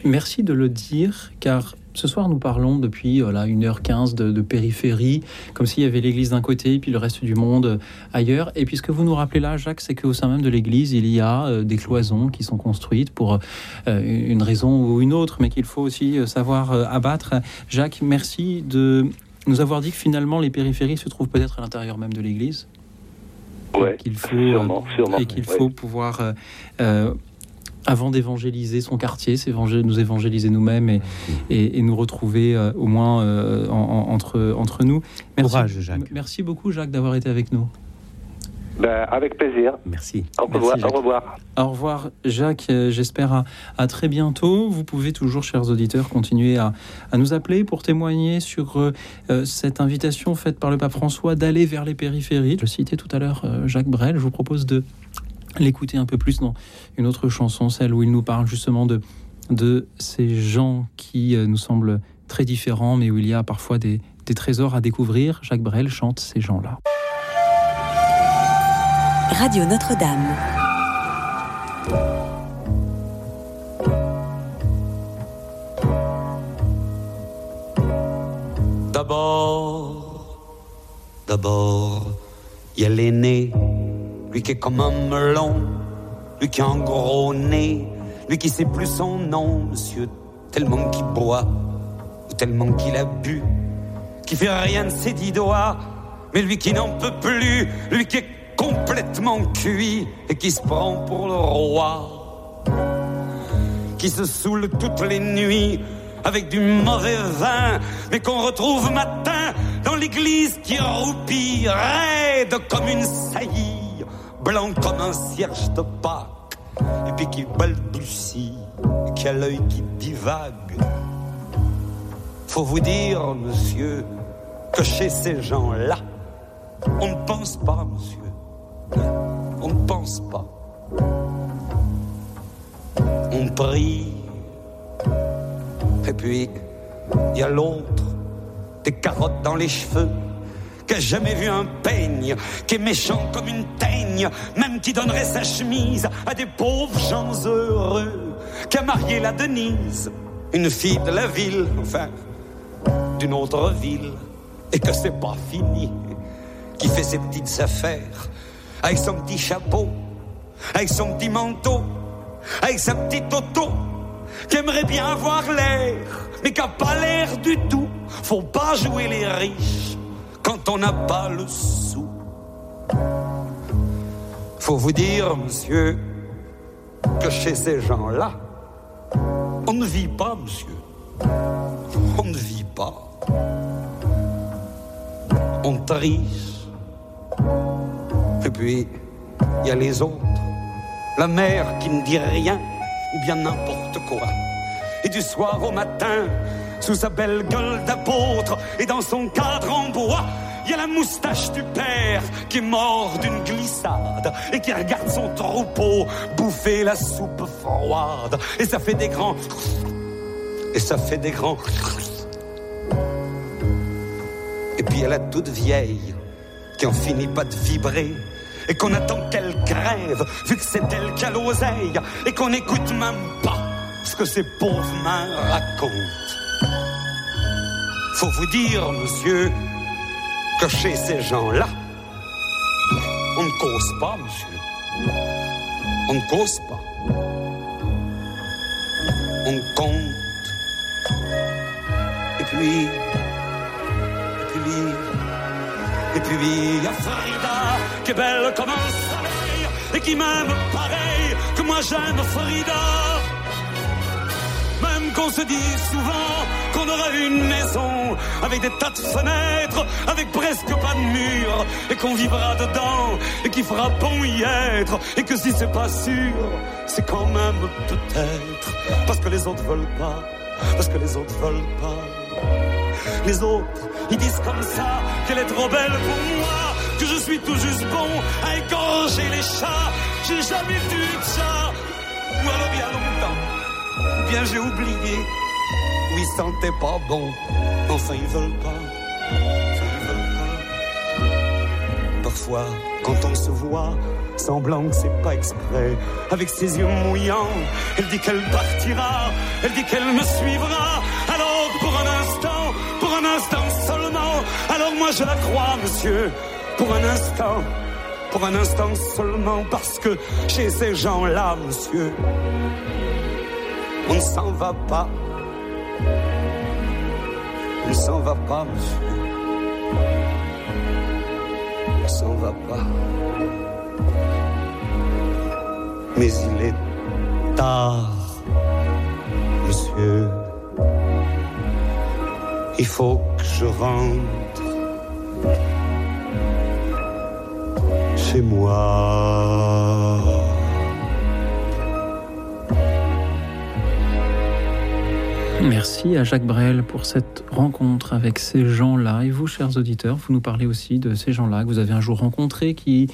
merci de le dire, car ce soir nous parlons depuis voilà, 1h15 de, de périphérie, comme s'il y avait l'église d'un côté et puis le reste du monde euh, ailleurs. Et puis ce que vous nous rappelez là, Jacques, c'est qu'au sein même de l'église, il y a euh, des cloisons qui sont construites pour euh, une raison ou une autre, mais qu'il faut aussi savoir abattre. Jacques, merci de nous avoir dit que finalement les périphéries se trouvent peut-être à l'intérieur même de l'église. ouais, qu'il faut, sûrement, sûrement. et qu'il ouais. faut pouvoir, euh, avant d'évangéliser son quartier, s'évangé- nous évangéliser nous-mêmes et, et, et nous retrouver euh, au moins euh, en- en- entre, entre nous. Merci, Courage, Jacques. Merci beaucoup, Jacques, d'avoir été avec nous. Ben, avec plaisir. Merci. Au revoir. Au revoir. Au revoir, Jacques. Euh, J'espère à, à très bientôt. Vous pouvez toujours, chers auditeurs, continuer à, à nous appeler pour témoigner sur euh, cette invitation faite par le pape François d'aller vers les périphéries. Je citais tout à l'heure euh, Jacques Brel. Je vous propose de l'écouter un peu plus dans une autre chanson, celle où il nous parle justement de, de ces gens qui euh, nous semblent très différents, mais où il y a parfois des, des trésors à découvrir. Jacques Brel chante ces gens-là. Radio Notre-Dame. D'abord, d'abord, il y a l'aîné, lui qui est comme un melon, lui qui a un gros nez, lui qui sait plus son nom, monsieur, tellement qu'il boit, ou tellement qu'il a bu, qui fait rien de ses dix doigts, mais lui qui n'en peut plus, lui qui est complètement cuit. Et qui se prend pour le roi, qui se saoule toutes les nuits. Avec du mauvais vin, mais qu'on retrouve matin. Dans l'église qui roupille, raide comme une saillie, blanc comme un cierge de Pâques, et puis qui balbutie, qui a l'œil qui divague. Faut vous dire, monsieur, que chez ces gens-là, on ne pense pas, monsieur. On ne pense pas. On prie. Et puis, il y a l'autre, des carottes dans les cheveux, qui a jamais vu un peigne, qui est méchant comme une teigne, même qui donnerait sa chemise à des pauvres gens heureux, qui a marié la Denise, une fille de la ville, enfin, d'une autre ville, et que c'est pas fini, qui fait ses petites affaires, avec son petit chapeau, avec son petit manteau, avec sa petite auto, qui aimerait bien avoir l'air, mais qui a pas l'air du tout. Faut pas jouer les riches quand on n'a pas le sou. Faut vous dire, monsieur, que chez ces gens-là, on ne vit pas, monsieur. On ne vit pas. On triche. Et puis, il y a les autres. La mère qui ne dit rien, ou bien n'importe quoi. Et du soir au matin, sous sa belle gueule d'apôtre, et dans son cadre en bois, il y a la moustache du père qui est mort d'une glissade et qui regarde son troupeau bouffer la soupe froide. Et ça fait des grands... Et ça fait des grands... Et puis il y a la toute vieille qui en finit pas de vibrer. Et qu'on attend qu'elle crève, vu que c'est elle qui a l'oseille, et qu'on n'écoute même pas ce que ces pauvres mains racontent. Faut vous dire, monsieur, que chez ces gens-là, on ne cause pas, monsieur. On ne cause pas. On compte. Et puis, et puis, et puis, il y a Frida, qui est belle comme un soleil, et qui m'aime pareil que moi j'aime Frida. Qu'on se dit souvent qu'on aura une maison avec des tas de fenêtres, avec presque pas de murs, et qu'on vivra dedans, et qu'il fera bon y être, et que si c'est pas sûr, c'est quand même peut-être, parce que les autres veulent pas, parce que les autres veulent pas. Les autres, ils disent comme ça qu'elle est trop belle pour moi, que je suis tout juste bon à égorger les chats. J'ai jamais vu de chat, ou alors a longtemps, j'ai oublié, ou ils sentaient pas bon. Enfin, ils veulent pas, enfin, ils veulent pas. Parfois, quand on se voit, semblant que c'est pas exprès, avec ses yeux mouillants, elle dit qu'elle partira, elle dit qu'elle me suivra, alors pour un instant, pour un instant seulement, alors moi je la crois, monsieur, pour un instant, pour un instant seulement, parce que chez ces gens-là, monsieur, on ne s'en va pas, on ne s'en va pas, monsieur, on s'en va pas. Mais il est tard, monsieur. Il faut que je rentre chez moi. Merci à Jacques Brel pour cette rencontre avec ces gens-là. Et vous, chers auditeurs, vous nous parlez aussi de ces gens-là que vous avez un jour rencontrés, qui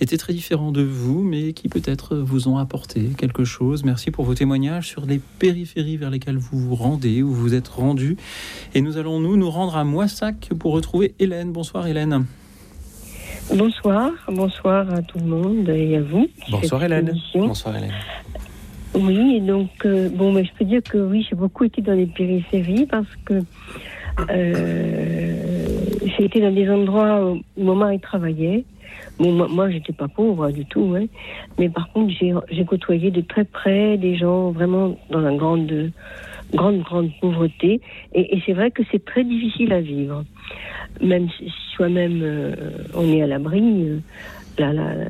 étaient très différents de vous, mais qui peut-être vous ont apporté quelque chose. Merci pour vos témoignages sur les périphéries vers lesquelles vous vous rendez, où vous êtes rendu. Et nous allons nous nous rendre à Moissac pour retrouver Hélène. Bonsoir Hélène. Bonsoir, bonsoir à tout le monde et à vous. Bonsoir Hélène. Bonsoir Hélène. Oui, et donc, euh, bon, mais je peux dire que oui, j'ai beaucoup été dans les périphéries parce que euh, j'ai été dans des endroits où mon mari travaillait Bon, moi, moi j'étais pas pauvre du tout, hein. mais par contre, j'ai côtoyé de très près des gens vraiment dans la grande, grande, grande pauvreté. Et, c'est vrai que c'est très difficile à vivre. Même si soi-même euh, on est à l'abri, la, la, la,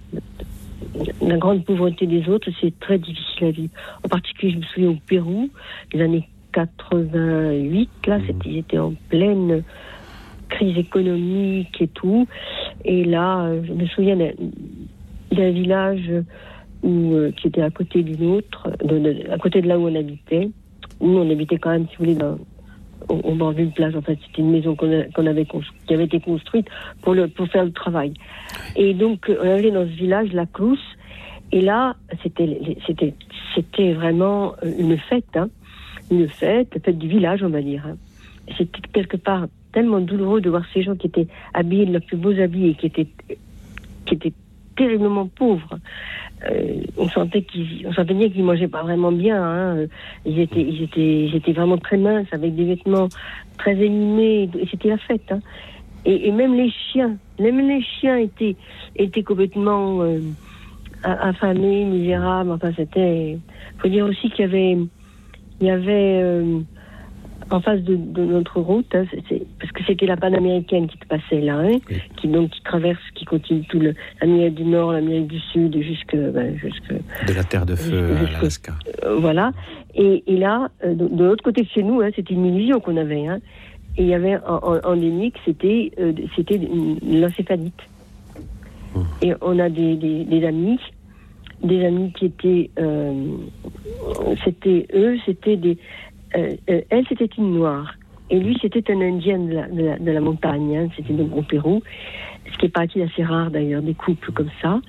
la grande pauvreté des autres, c'est très difficile à vivre. En particulier, je me souviens au Pérou, les années 88, là, c'était, ils étaient en pleine crise économique et tout. Et là, je me souviens d'un, d'un village où, euh, qui était à côté d'une autre, de, de- à côté de là où on habitait. Nous, on habitait quand même, si vous voulez, dans, au, au bord d'une plage. En fait, c'était une maison qu'on, qu'on avait qui avait été construite pour, le, pour faire le travail. Et donc, euh, on allait dans ce village, la Clousse, et là, c'était vraiment euh, une fête, hein. une fête, la fête du village, on va dire. hein. C'était quelque part tellement douloureux de voir ces gens qui étaient habillés de leurs plus beaux habits et qui étaient, qui étaient terriblement pauvres. Euh, on sentait sentait bien qu'ils mangeaient pas vraiment bien. hein. Ils étaient, ils étaient, ils étaient vraiment très minces avec des vêtements très élimés. C'était la fête. hein. Et, même les chiens, même les chiens étaient, étaient complètement euh, affamés, misérables. Enfin, c'était. Faut dire aussi qu'il y avait, il y avait euh, en face de, de notre route, hein, parce que c'était la panaméricaine qui passait là, hein, qui donc qui traverse, qui continue tout le l'Amérique du Nord, l'Amérique du Sud, jusque, ben, jusque De la terre de feu à Jusque- l'Alaska. euh, voilà. Et, et là, euh, de, de l'autre côté de chez nous, hein, c'était une illusion qu'on avait. Et il y avait en, en, endémique, c'était euh, c'était une, une encéphalite. Et on a des, des, des amis, des amis qui étaient, euh, c'était eux, c'était des, euh, euh, elle c'était une noire. Et lui, c'était un Indien de la, de la, de la montagne. hein. C'était donc au Pérou. Ce qui est parti assez rare d'ailleurs, des couples comme ça.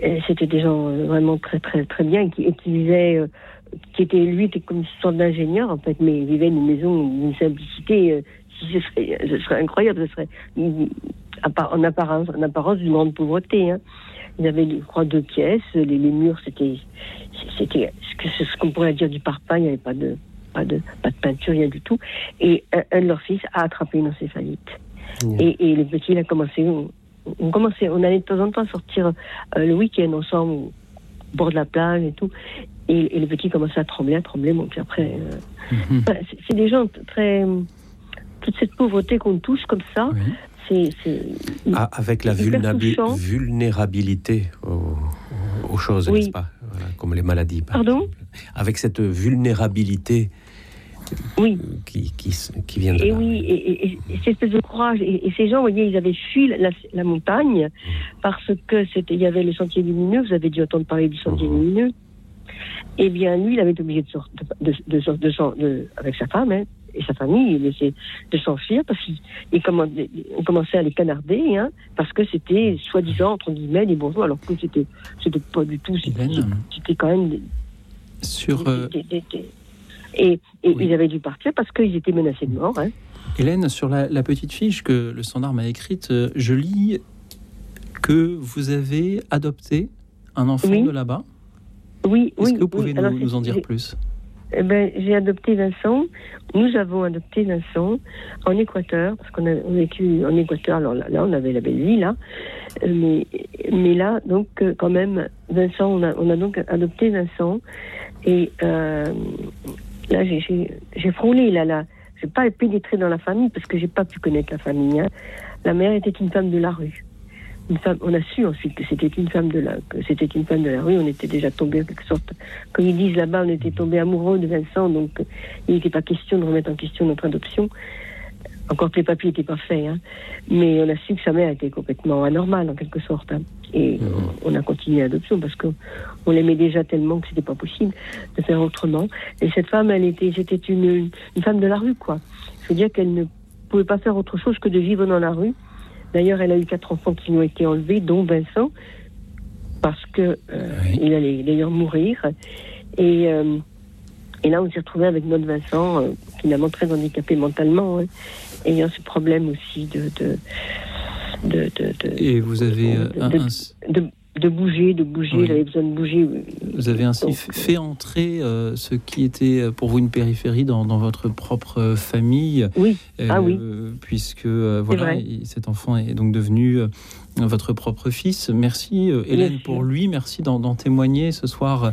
Et C'était des gens euh, vraiment très très très bien qui, et qui vivaient, euh, qui était lui était comme une sorte d'ingénieur en fait, mais il vivait une maison d'une simplicité. euh, si ce serait, ce serait incroyable, ce serait en apparence, en apparence d'une grande pauvreté. Hein. Ils avaient, je crois, deux pièces. Les, les murs, c'était, c'était ce qu'on pourrait dire du parpaing. Il n'y avait pas de, pas de, pas de peinture, rien du tout. Et un, un de leurs fils a attrapé une encéphalite. Et, et le petit, il a commencé, on, on commençait, on allait de temps en temps sortir euh, le week-end ensemble au bord de la plage et tout. Et, et le petit commençait à trembler, à trembler. Bon, puis après, euh, enfin, c'est- c'est des gens très, toute cette pauvreté qu'on touche comme ça. C'est, c'est Ah, avec la vulnérabilité aux, aux choses, Oui. n'est-ce pas? Voilà, Comme les maladies. par Pardon? Avec cette vulnérabilité oui. qui, qui, s- qui vient de Et là. oui, et, et- et cette espèce de courage. Et, et ces gens, vous voyez, ils avaient fui la, la montagne parce que c'était, il y avait le sentier lumineux. Vous avez dû entendre parler du sentier lumineux. Eh bien, lui, il avait été obligé de sortir, de, de, de, de s'en- de- avec sa femme hein, et sa famille, il essayait de s'enfuir parce qu'on commençait, à les canarder, hein, parce que c'était soi-disant entre guillemets des bourgeois, alors que c'était, c'était pas du tout. C'était, quand même des, Sur euh, des- des- des- et, et ils avaient dû partir parce qu'ils étaient menacés de mort. Hein. Hélène, sur la, la petite fiche que le standard m'a écrite, euh, je lis que vous avez adopté un enfant Oui. de là-bas. Oui, Est-ce oui. que vous pouvez oui. nous, Alors, nous en dire plus? Eh ben, j'ai adopté Vincent. Nous avons adopté Vincent en Équateur, parce qu'on a vécu en Équateur. Alors là, là, on avait la belle vie, là. Euh, Mais, mais là, donc, euh, quand même, Vincent, on a, on a donc adopté Vincent. Et euh, là, j'ai- frôlé, là, là. J'ai pas pénétré dans la famille, parce que j'ai pas pu connaître la famille. hein. La mère était une femme de la rue. Une femme, on a su ensuite que c'était une femme de la, c'était une femme de la rue. On était déjà tombé en quelque sorte, comme ils disent là-bas, on était tombé amoureux de Vincent, donc euh, il n'était pas question de remettre en question notre adoption. Encore que les papiers n'étaient pas faits, hein. mais on a su que sa mère était complètement anormale en quelque sorte. hein. Et on a continué l'adoption parce qu'on on l'aimait déjà tellement que c'était pas possible de faire autrement. Et cette femme, elle était, c'était une, une femme de la rue, quoi. Je veux dire qu'elle ne pouvait pas faire autre chose que de vivre dans la rue. D'ailleurs, elle a eu quatre enfants qui lui ont été enlevés, dont Vincent, parce que euh, il allait d'ailleurs mourir. Et, euh, et là, on s'est retrouvé avec notre Vincent, euh, finalement très handicapé mentalement, hein, ayant ce problème aussi de. de de, de, de- Et vous avez euh, un, de- bouger, de bouger. Oui. Il avait besoin de bouger. Vous avez ainsi Donc, fait entrer euh, ce qui était euh, pour vous une périphérie dans, dans votre propre famille. Oui. Euh, Ah oui. Puisque euh, voilà, cet enfant est donc devenu votre propre fils. Merci euh, Hélène pour lui. Merci d'en témoigner ce soir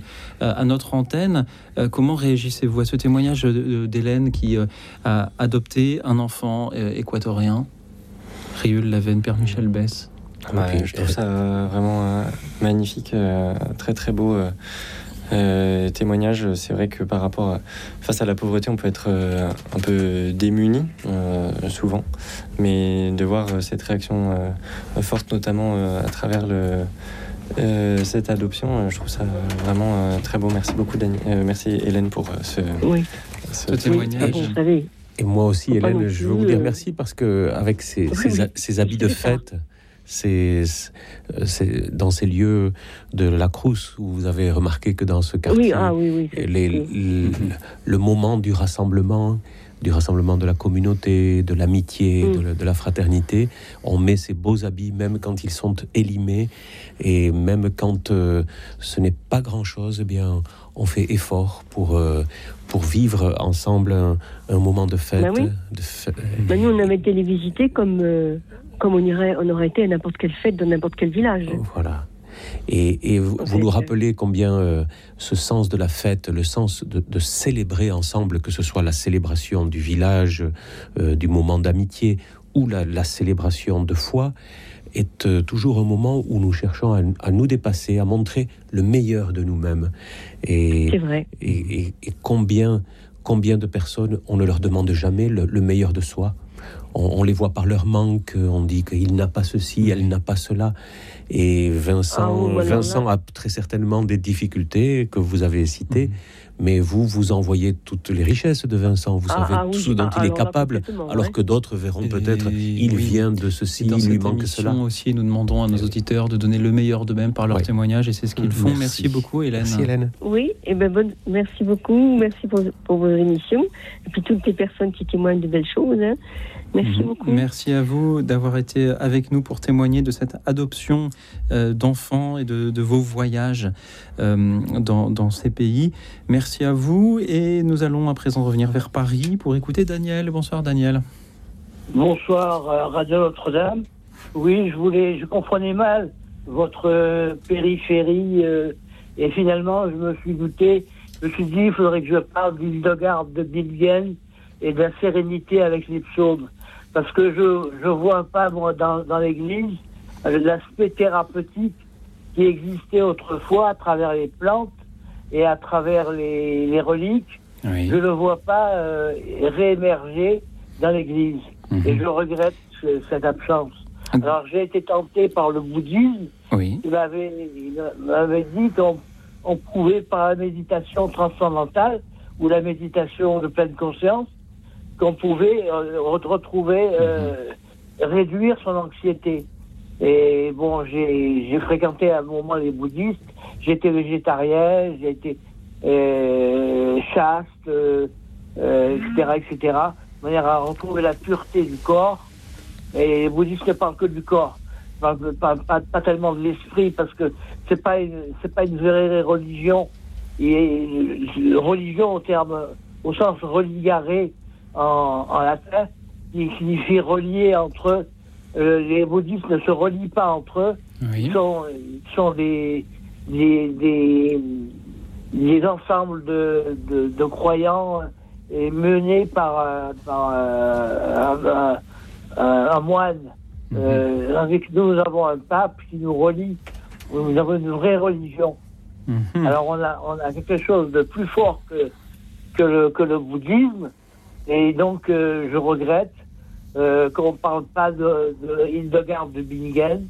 euh, à notre antenne. Euh, comment réagissez-vous à ce témoignage d'Hélène qui a adopté un enfant équatorien? Riul Lavenne, Père Michel Bess. Ouais, je trouve ça vraiment magnifique, très très beau euh, témoignage. C'est vrai que par rapport à, face à la pauvreté, on peut être euh, un peu démuni euh, souvent, mais de voir euh, cette réaction euh, forte, notamment euh, à travers le, euh, cette adoption, euh, je trouve ça vraiment euh, très beau. Merci beaucoup, Dani- euh, merci Hélène pour euh, ce, Oui. ce Ce témoignage. Savez, Et moi aussi, Hélène, je veux vous dire merci parce que avec ces, ces, habits de fête, c'est dans ces lieux de la Crous où vous avez remarqué que dans ce quartier, oui, ah oui, oui. c'est- les- le, le moment du rassemblement, du rassemblement de la communauté, de l'amitié, Mm. de, la, de la fraternité, on met ces beaux habits même quand ils sont élimés et même quand euh, ce n'est pas grand-chose, eh bien, on fait effort pour, euh, pour vivre ensemble un, un moment de fête. Ben oui. de fête. Ben, nous, on avait été les visiter comme, euh, comme on, irait, on aurait été à n'importe quelle fête dans n'importe quel village. Voilà. Et, et vous, vous nous rappelez combien euh, ce sens de la fête, le sens de, de célébrer ensemble, que ce soit la célébration du village, euh, du moment d'amitié ou la, la célébration de foi, est euh, toujours un moment où nous cherchons à, à nous dépasser, à montrer le meilleur de nous-mêmes. Et, C'est vrai. et, et- et combien, combien de personnes, on ne leur demande jamais le, le meilleur de soi? On, on les voit par leur manque, on dit qu'il n'a pas ceci, elle n'a pas cela. Et Vincent, Ah oui, voilà, Vincent a très certainement des difficultés que vous avez citées, mais vous, vous envoyez toutes les richesses de Vincent. Vous Ah, savez ah oui, tout ce dont ah, il est là, capable, alors ouais. que d'autres verront peut-être, il oui. vient de ceci, Dans il lui manque cela. aussi, nous demandons à nos auditeurs de donner le meilleur d'eux-mêmes par leur Ouais. témoignage et c'est ce qu'ils font. Merci, Merci. beaucoup Hélène. Merci Hélène. Oui, et ben bonne, merci beaucoup, merci pour, pour vos émissions, et puis toutes les personnes qui témoignent de belles choses. hein. Merci Mhm. beaucoup. Merci à vous d'avoir été avec nous pour témoigner de cette adoption euh, d'enfants et de, de vos voyages euh, dans, dans ces pays. Merci à vous et nous allons à présent revenir vers Paris pour écouter Daniel. Bonsoir Daniel. Bonsoir, euh, Radio Notre-Dame. Oui, je voulais, je comprenais mal votre euh, périphérie euh, et finalement, je me suis douté, je me suis dit, il faudrait que je parle d'Hildegarde de Bilgen et de la sérénité avec les psaumes. Parce que je je vois pas, moi, dans, dans l'Église, euh, l'aspect thérapeutique qui existait autrefois à travers les plantes et à travers les, les reliques. Je ne le vois pas euh, réémerger dans l'Église. Et je regrette ce- cette absence. Alors j'ai été tenté par le bouddhisme. Oui. Il m'avait, il m'avait dit qu'on on pouvait par la méditation transcendantale ou la méditation de pleine conscience, qu'on pouvait euh, re- retrouver, euh, réduire son anxiété. Et bon, j'ai fréquenté à un moment les bouddhistes. J'étais végétarien, été euh, chaste, euh, euh, etc., etc., de manière à retrouver la pureté du corps. Et les bouddhistes ne parlent que du corps, pas, tellement de l'esprit, parce que c'est pas pas une vraie religion. Et religion au terme, au sens religaré en, en latin, qui signifie relier entre eux. Euh, les bouddhistes ne se relient pas entre eux. Ils sont, des, des, des, des ensembles de, de, de croyants et menés par, euh, par euh, un, un- un- un moine. Euh, avec nous, nous avons un pape qui nous relie. Nous avons une vraie religion. Alors on a, on a quelque chose de plus fort que, que, le, que le bouddhisme. Et donc euh, je regrette euh, qu'on ne parle pas de, de Hildegard de Bingen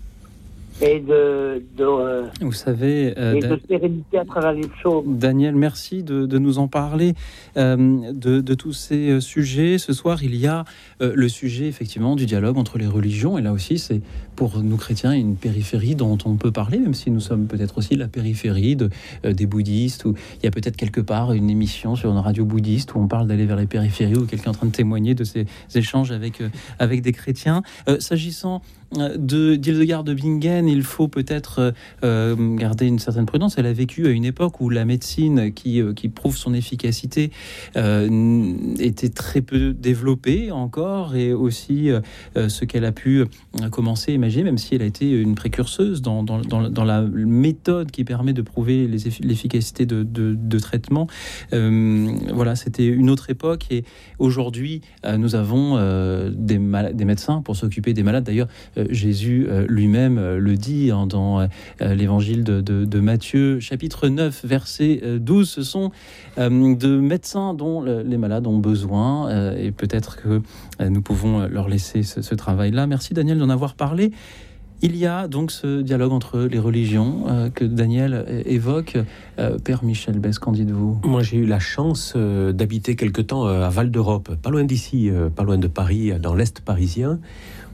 et de, de, euh, Vous savez, euh, et de sérénité à travers les psaumes. Daniel, merci de, de nous en parler euh, de, de tous ces sujets. Ce soir, il y a le sujet effectivement du dialogue entre les religions. Et là aussi, c'est pour nous chrétiens une périphérie dont on peut parler, même si nous sommes peut-être aussi la périphérie de, des bouddhistes. Ou il y a peut-être quelque part une émission sur une radio bouddhiste où on parle d'aller vers les périphéries, où quelqu'un est en train de témoigner de ces échanges avec, avec des chrétiens. S'agissant de d'Hildegard de Bingen, il faut peut-être euh, garder une certaine prudence. Elle a vécu à une époque où la médecine qui, euh, qui prouve son efficacité euh, était très peu développée encore, et aussi ce qu'elle a pu commencer à imaginer, même si elle a été une précurseuse dans, dans, dans, la méthode qui permet de prouver l'efficacité de, de, de, traitement. voilà, c'était une autre époque, et aujourd'hui, nous avons des, des médecins pour s'occuper des malades. D'ailleurs, Jésus lui-même le dit hein, dans l'évangile de, Matthieu, chapitre 9, verset 12. Ce sont de médecins dont les malades ont besoin, et peut-être que nous pouvons leur laisser ce, travail-là. Merci Daniel d'en avoir parlé. Il y a donc ce dialogue entre les religions que Daniel évoque. Père Michel Bess, qu'en dites-vous? Moi, j'ai eu la chance d'habiter quelque temps à Val d'Europe, pas loin d'ici, pas loin de Paris, dans l'Est parisien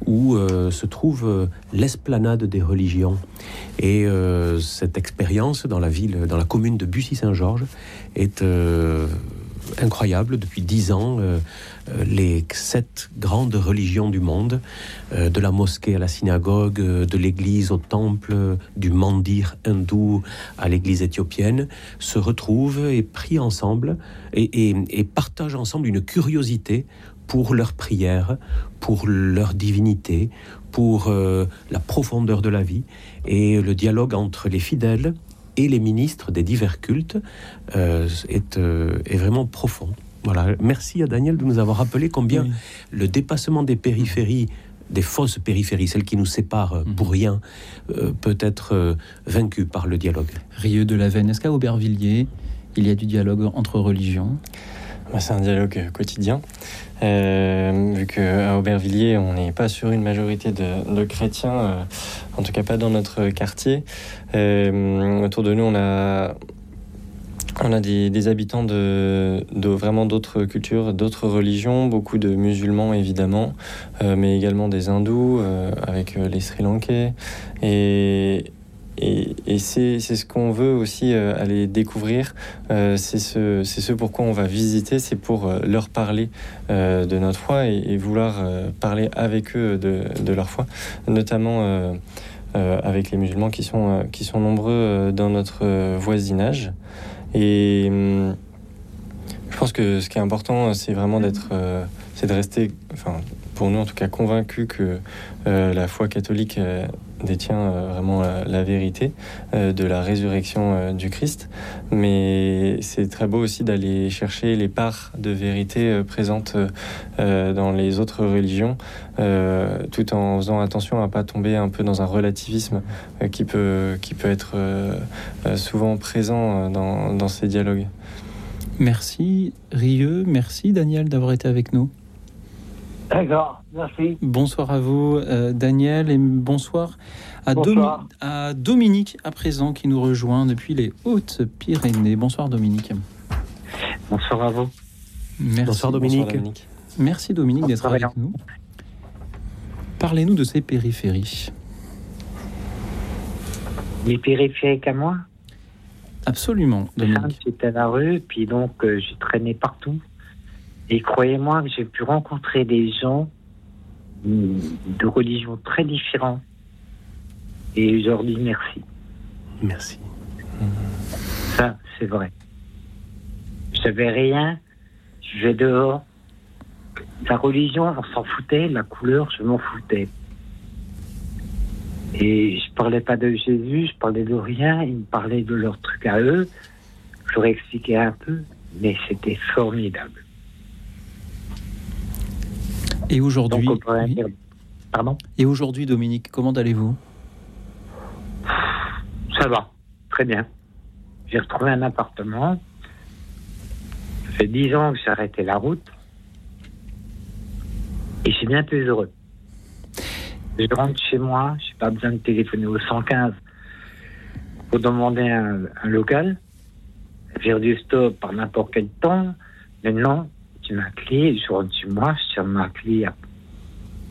où euh, se trouve euh, l'esplanade des religions. Et euh, cette expérience dans la ville, dans la commune de Bussy-Saint-Georges, est incroyable. Depuis dix ans, les sept grandes religions du monde, de la mosquée à la synagogue, de l'église au temple, du mandir hindou à l'église éthiopienne, se retrouvent et prient ensemble et, et partagent ensemble une curiosité pour leur prière, pour leur divinité, pour euh, la profondeur de la vie. Et le dialogue entre les fidèles et les ministres des divers cultes euh, est, euh, est, vraiment profond. Voilà. Merci à Daniel de nous avoir rappelé combien le dépassement des périphéries des fausses périphéries, celles qui nous séparent mhm. pour rien, peut être vaincu par le dialogue. Rieux de la Veine, est-ce qu'à Aubervilliers, il y a du dialogue entre religions? Bah, C'est un dialogue quotidien. Euh, vu qu'à Aubervilliers, on n'est pas sur une majorité de, chrétiens, euh, en tout cas pas dans notre quartier. Euh, autour de nous, on a, on a des, habitants de, de vraiment d'autres cultures, d'autres religions, beaucoup de musulmans évidemment, mais également des hindous avec les Sri Lankais. Et, et, c'est ce qu'on veut aussi euh, aller découvrir. Euh, c'est ce, ce pourquoi on va visiter, c'est pour euh, leur parler de notre foi et, vouloir parler avec eux de, de leur foi, notamment avec les musulmans qui sont, qui sont nombreux dans notre voisinage. Et hum, je pense que ce qui est important, c'est vraiment d'être, c'est de rester, enfin, pour nous en tout cas, convaincus que la foi catholique détient euh, vraiment la, vérité euh, de la résurrection euh, du Christ. Mais c'est très beau aussi d'aller chercher les parts de vérité présentes dans les autres religions, tout en faisant attention à pas tomber un peu dans un relativisme qui, peut, qui peut être souvent présent dans, dans ces dialogues. Merci Rieux, merci Daniel d'avoir été avec nous. D'accord, merci. Bonsoir à vous, euh, Daniel, et bonsoir à, à, Dominique à présent qui nous rejoint depuis les Hautes-Pyrénées. Bonsoir Dominique. Bonsoir à vous. Merci. Bonsoir Dominique. Merci Dominique d'être avec nous. Parlez-nous de ces périphéries. Les périphériques à moi? Absolument, Dominique. J'étais à la rue, puis donc euh, j'ai traîné partout. Et croyez-moi que j'ai pu rencontrer des gens de religions très différentes. Et je leur dis merci. Merci. Ça, c'est vrai. Je savais rien. Je vais dehors. La religion, on s'en foutait. La couleur, je m'en foutais. Et je parlais pas de Jésus, je parlais de rien. Ils me parlaient de leurs trucs à eux. Je leur expliquais un peu, mais c'était formidable. Et aujourd'hui, Pardon? Et aujourd'hui, Dominique, comment allez-vous? Ça va, très bien. J'ai retrouvé un appartement. Ça fait dix ans que j'ai arrêté la route. Et je suis bien plus heureux. Je rentre chez moi, je n'ai pas besoin de téléphoner au 115 pour demander un, un local, faire du stop par n'importe quel temps. Maintenant, ma clé, je rentre chez moi, je clé.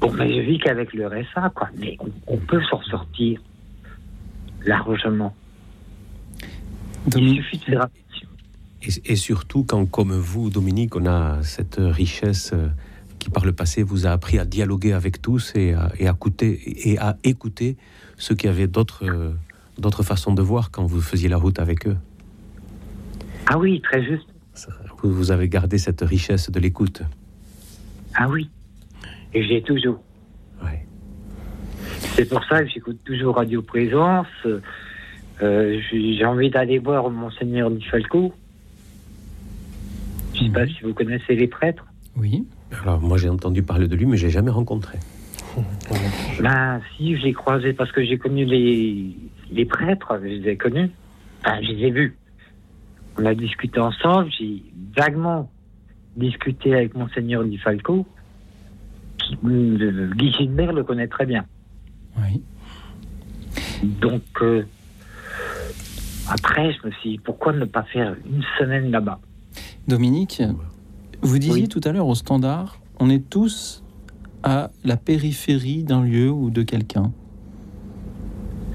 Bon, mais je vis qu'avec le RSA, quoi. Mais on, peut s'en sortir largement. Il suffit de faire et, et, surtout quand, comme vous, Dominique, on a cette richesse qui par le passé vous a appris à dialoguer avec tous et à, et à écouter, et à écouter ceux qui avaient d'autres euh, d'autres façons de voir quand vous faisiez la route avec eux. Ah oui, très juste. Vous, vous avez gardé cette richesse de l'écoute. Ah oui. Et j'ai toujours. C'est pour ça que j'écoute toujours Radio Présence. Euh, j'ai envie d'aller voir Monseigneur Di Falco. Je ne sais pas si vous connaissez les prêtres. Oui. Alors moi j'ai entendu parler de lui, mais j'ai jamais rencontré. Ben si, je l'ai croisé parce que j'ai connu les, les prêtres, je les ai connus. Enfin, je les ai vus. On a discuté ensemble, j'ai vaguement discuté avec Monseigneur Di Falco. Qui, euh, Guy Gilbert le connaît très bien. Oui. Donc, euh, après, je me suis dit, pourquoi ne pas faire une semaine là-bas? Dominique, vous disiez tout à l'heure au standard, on est tous à la périphérie d'un lieu ou de quelqu'un.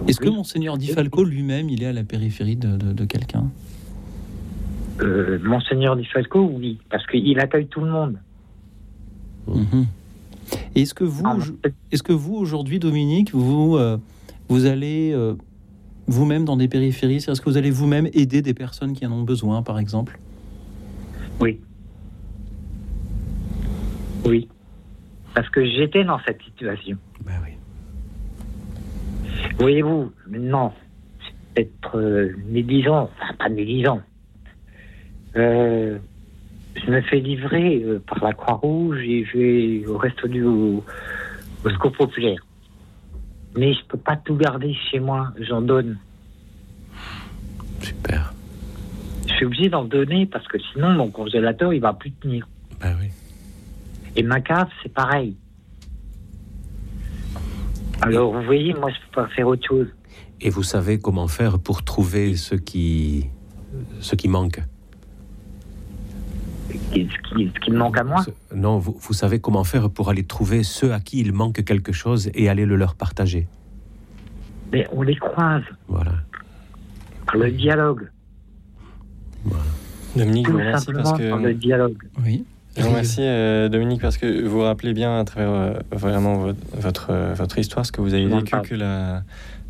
Est-ce que Monseigneur Di Falco lui-même, il est à la périphérie de, de- de quelqu'un? Monseigneur Di Falco, oui, parce qu'il accueille tout le monde. Mhm. Est-ce que vous, est-ce que vous aujourd'hui, Dominique, vous euh, vous allez euh, vous-même dans des périphéries Est-ce que vous allez vous-même aider des personnes qui en ont besoin, par exemple? Oui. Oui. Parce que j'étais dans cette situation. Ben oui. Voyez-vous, maintenant, c'est peut-être euh, médisant, enfin pas médisant. Euh, je me fais livrer euh, par la Croix-Rouge et je vais au resto du au, au secours populaire. Mais je peux pas tout garder chez moi, j'en donne. Super. Je suis obligé d'en donner parce que sinon mon congélateur il va plus tenir. Ben oui. Et ma cave, c'est pareil. Alors, vous voyez, moi, je peux pas faire autre chose. Et vous savez comment faire pour trouver ce qui, ce qui manque? Ce qui, ce qui me manque à moi Non, vous, vous savez comment faire pour aller trouver ceux à qui il manque quelque chose et aller le leur partager. Mais on les croise. Voilà. Par le dialogue. Dominique, je Tout vous remercie parce que. par le dialogue. Oui. Je vous remercie, euh, Dominique, parce que vous rappelez bien à travers euh, vraiment votre, votre, euh, votre histoire, ce que vous avez vécu, que la,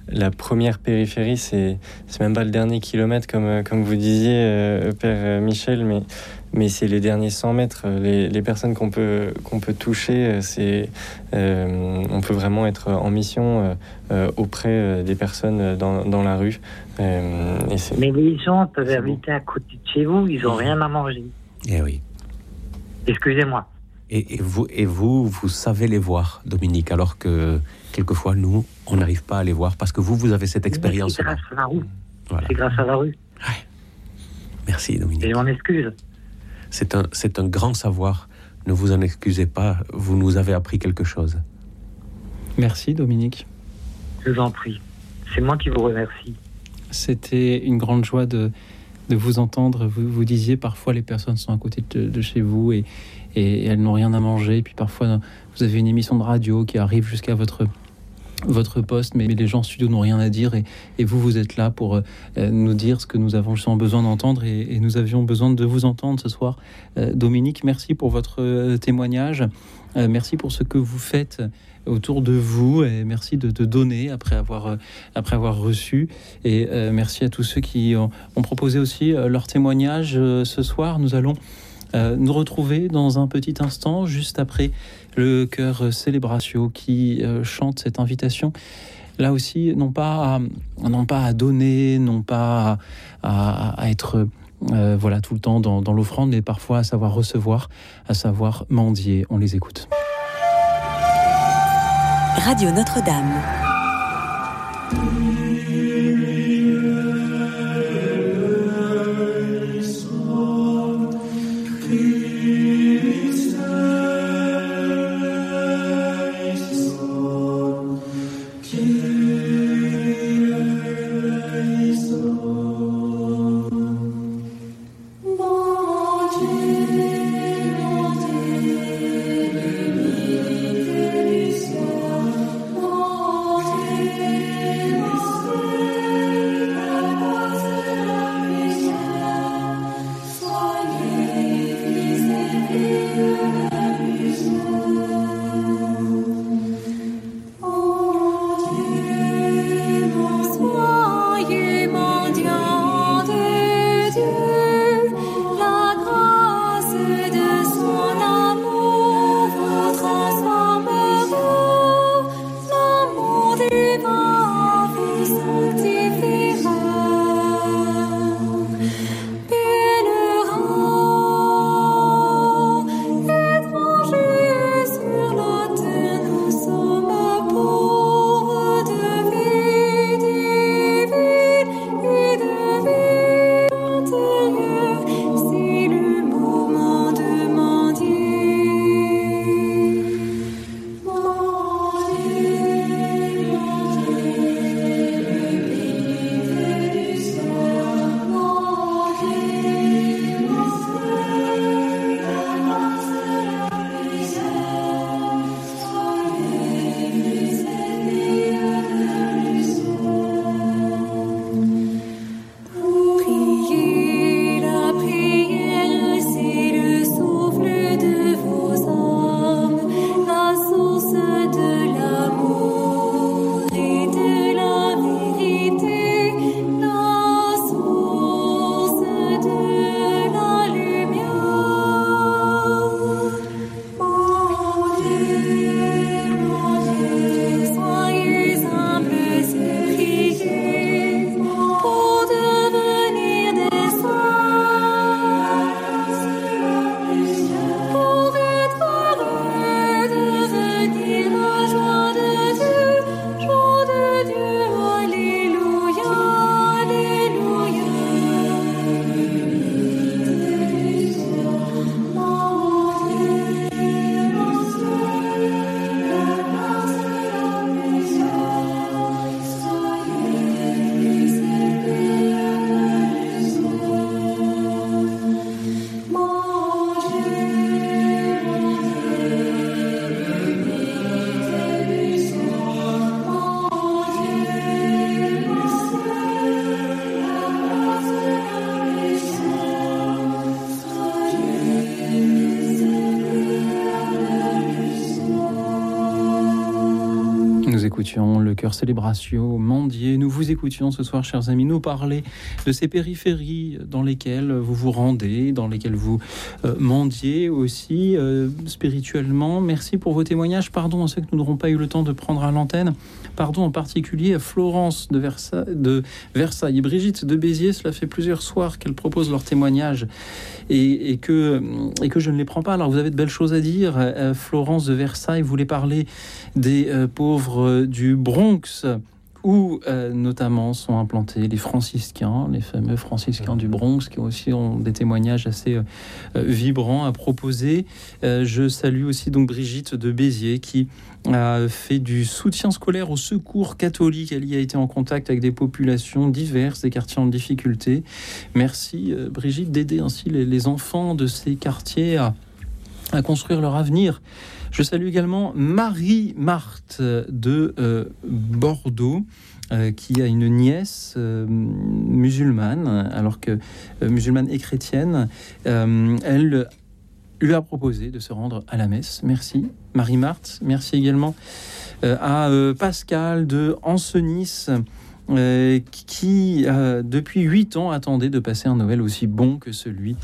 la première périphérie, c'est c'est même pas le dernier kilomètre, comme, comme vous disiez, euh, Père Michel, mais, mais c'est les derniers 100 mètres. Les, les personnes qu'on peut, qu'on peut toucher, euh, c'est euh, on peut vraiment être en mission euh, auprès des personnes dans, dans la rue. Euh, et c'est- Mais les gens peuvent habiter à côté de chez vous, ils ont rien à manger. Eh oui. Excusez-moi. Et, et vous, et vous, vous savez les voir, Dominique, alors que quelquefois, nous, on n'arrive pas à les voir parce que vous, vous avez cette C'est expérience-là. grâce à la rue. Voilà. C'est grâce à la rue. Merci, Dominique. Et je m'en excuse. C'est un, c'est un grand savoir. Ne vous en excusez pas, vous nous avez appris quelque chose. Merci, Dominique. Je vous en prie. C'est moi qui vous remercie. C'était une grande joie de, de vous entendre. Vous, vous disiez parfois les personnes sont à côté de, de chez vous et, et elles n'ont rien à manger. Et puis parfois vous avez une émission de radio qui arrive jusqu'à votre votre poste, mais, les gens en studio n'ont rien à dire et, vous, vous êtes là pour euh, nous dire ce que nous avons justement besoin d'entendre et, nous avions besoin de vous entendre ce soir. Euh, Dominique, merci pour votre euh, témoignage, merci pour ce que vous faites autour de vous et merci de, de donner après avoir, après avoir reçu et merci à tous ceux qui ont, proposé aussi leur témoignage ce soir. Nous allons nous retrouver dans un petit instant, juste après le chœur Célébratio qui euh, chante cette invitation. Là aussi, non pas à, non pas à donner, non pas à, être euh, voilà tout le temps dans l'offrande, mais parfois à savoir recevoir, à savoir mendier. On les écoute. Radio Notre-Dame. Cœur Célébratio, Mandier. Nous vous écoutions ce soir, chers amis, nous parler de ces périphéries dans lesquelles vous vous rendez, dans lesquelles vous euh, mendiez aussi euh, spirituellement. Merci pour vos témoignages. Pardon à ceux que nous n'aurons pas eu le temps de prendre à l'antenne. Pardon en particulier à Florence de, Versa de Versailles Brigitte de Béziers. Cela fait plusieurs soirs qu'elles proposent leurs témoignages et, que, et que je ne les prends pas. Alors vous avez de belles choses à dire. Euh, Florence de Versailles voulait parler des euh, pauvres du Bronx où euh, notamment sont implantés les franciscains, les fameux franciscains du Bronx, qui aussi ont des témoignages assez euh, euh, vibrants à proposer. Je salue aussi donc Brigitte de Béziers qui a fait du soutien scolaire au secours catholique. Elle y a été en contact avec des populations diverses, des quartiers en difficulté. Merci Brigitte d'aider ainsi les, enfants de ces quartiers à construire leur avenir. Je salue également Marie-Marthe de euh, Bordeaux. euh, qui a une nièce euh, musulmane, alors que musulmane et chrétienne, elle lui a proposé de se rendre à la messe. Merci, Marie-Marthe. Merci également à Pascal de Ancenis. qui, depuis huit ans, attendait de passer un Noël aussi bon que celui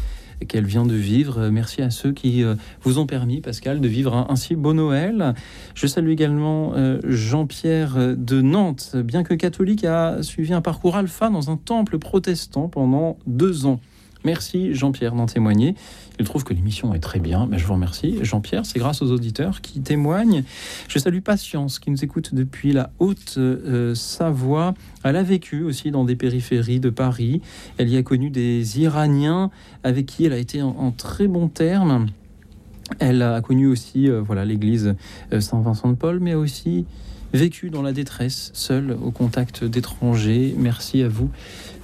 qu'elle vient de vivre. Merci à ceux qui euh, vous ont permis, Pascal, de vivre un, un si beau Noël. Je salue également euh, Jean-Pierre euh, de Nantes, bien que catholique, a suivi un parcours alpha dans un temple protestant pendant deux ans. Merci Jean-Pierre d'en témoigner. Il trouve que l'émission est très bien. Mais je vous remercie. Jean-Pierre, c'est grâce aux auditeurs qui témoignent. Je salue Patience qui nous écoute depuis la Haute-Savoie. Elle a vécu aussi dans des périphéries de Paris. Elle y a connu des Iraniens avec qui elle a été en, très bons termes. Elle a connu aussi euh, voilà l'église euh, Saint-Vincent de Paul, mais aussi vécu dans la détresse, seule au contact d'étrangers. Merci à vous.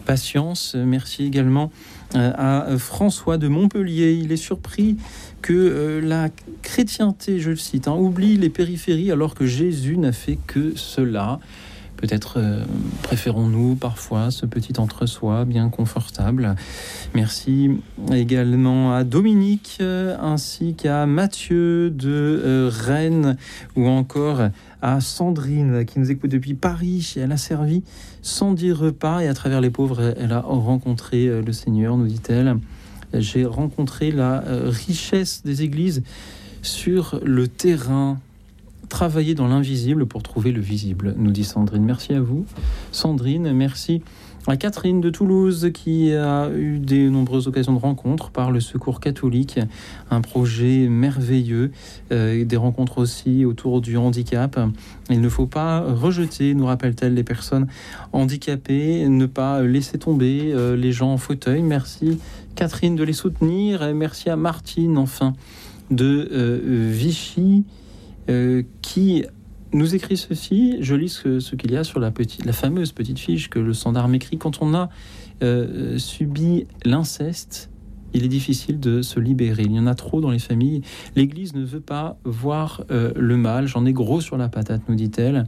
Patience. Merci également euh, à euh, François de Montpellier. Il est surpris que euh, la chrétienté, je le cite, hein, oublie les périphéries alors que Jésus n'a fait que cela. Peut-être euh, préférons-nous parfois ce petit entre-soi bien confortable. Merci également à Dominique euh, ainsi qu'à Mathieu de euh, Rennes ou encore à Sandrine qui nous écoute depuis Paris. Elle a servi sans dire repas et à travers les pauvres, elle a rencontré le Seigneur, nous dit-elle. J'ai rencontré la richesse des églises sur le terrain travailler dans l'invisible pour trouver le visible, nous dit Sandrine. Merci à vous, Sandrine. Merci à Catherine de Toulouse qui a eu des nombreuses occasions de rencontres par le Secours catholique, un projet merveilleux, euh, des rencontres aussi autour du handicap. Il ne faut pas rejeter, nous rappelle-t-elle, les personnes handicapées, ne pas laisser tomber euh, les gens en fauteuil. Merci Catherine de les soutenir. Et merci à Martine, enfin, de euh, Vichy euh, qui nous écrit ceci. Je lis ce, qu'il y a sur la, petite, la fameuse petite fiche que le gendarme écrit. Quand on a euh, subi l'inceste, il est difficile de se libérer. Il y en a trop dans les familles. L'Église ne veut pas voir euh, le mal. J'en ai gros sur la patate, nous dit-elle.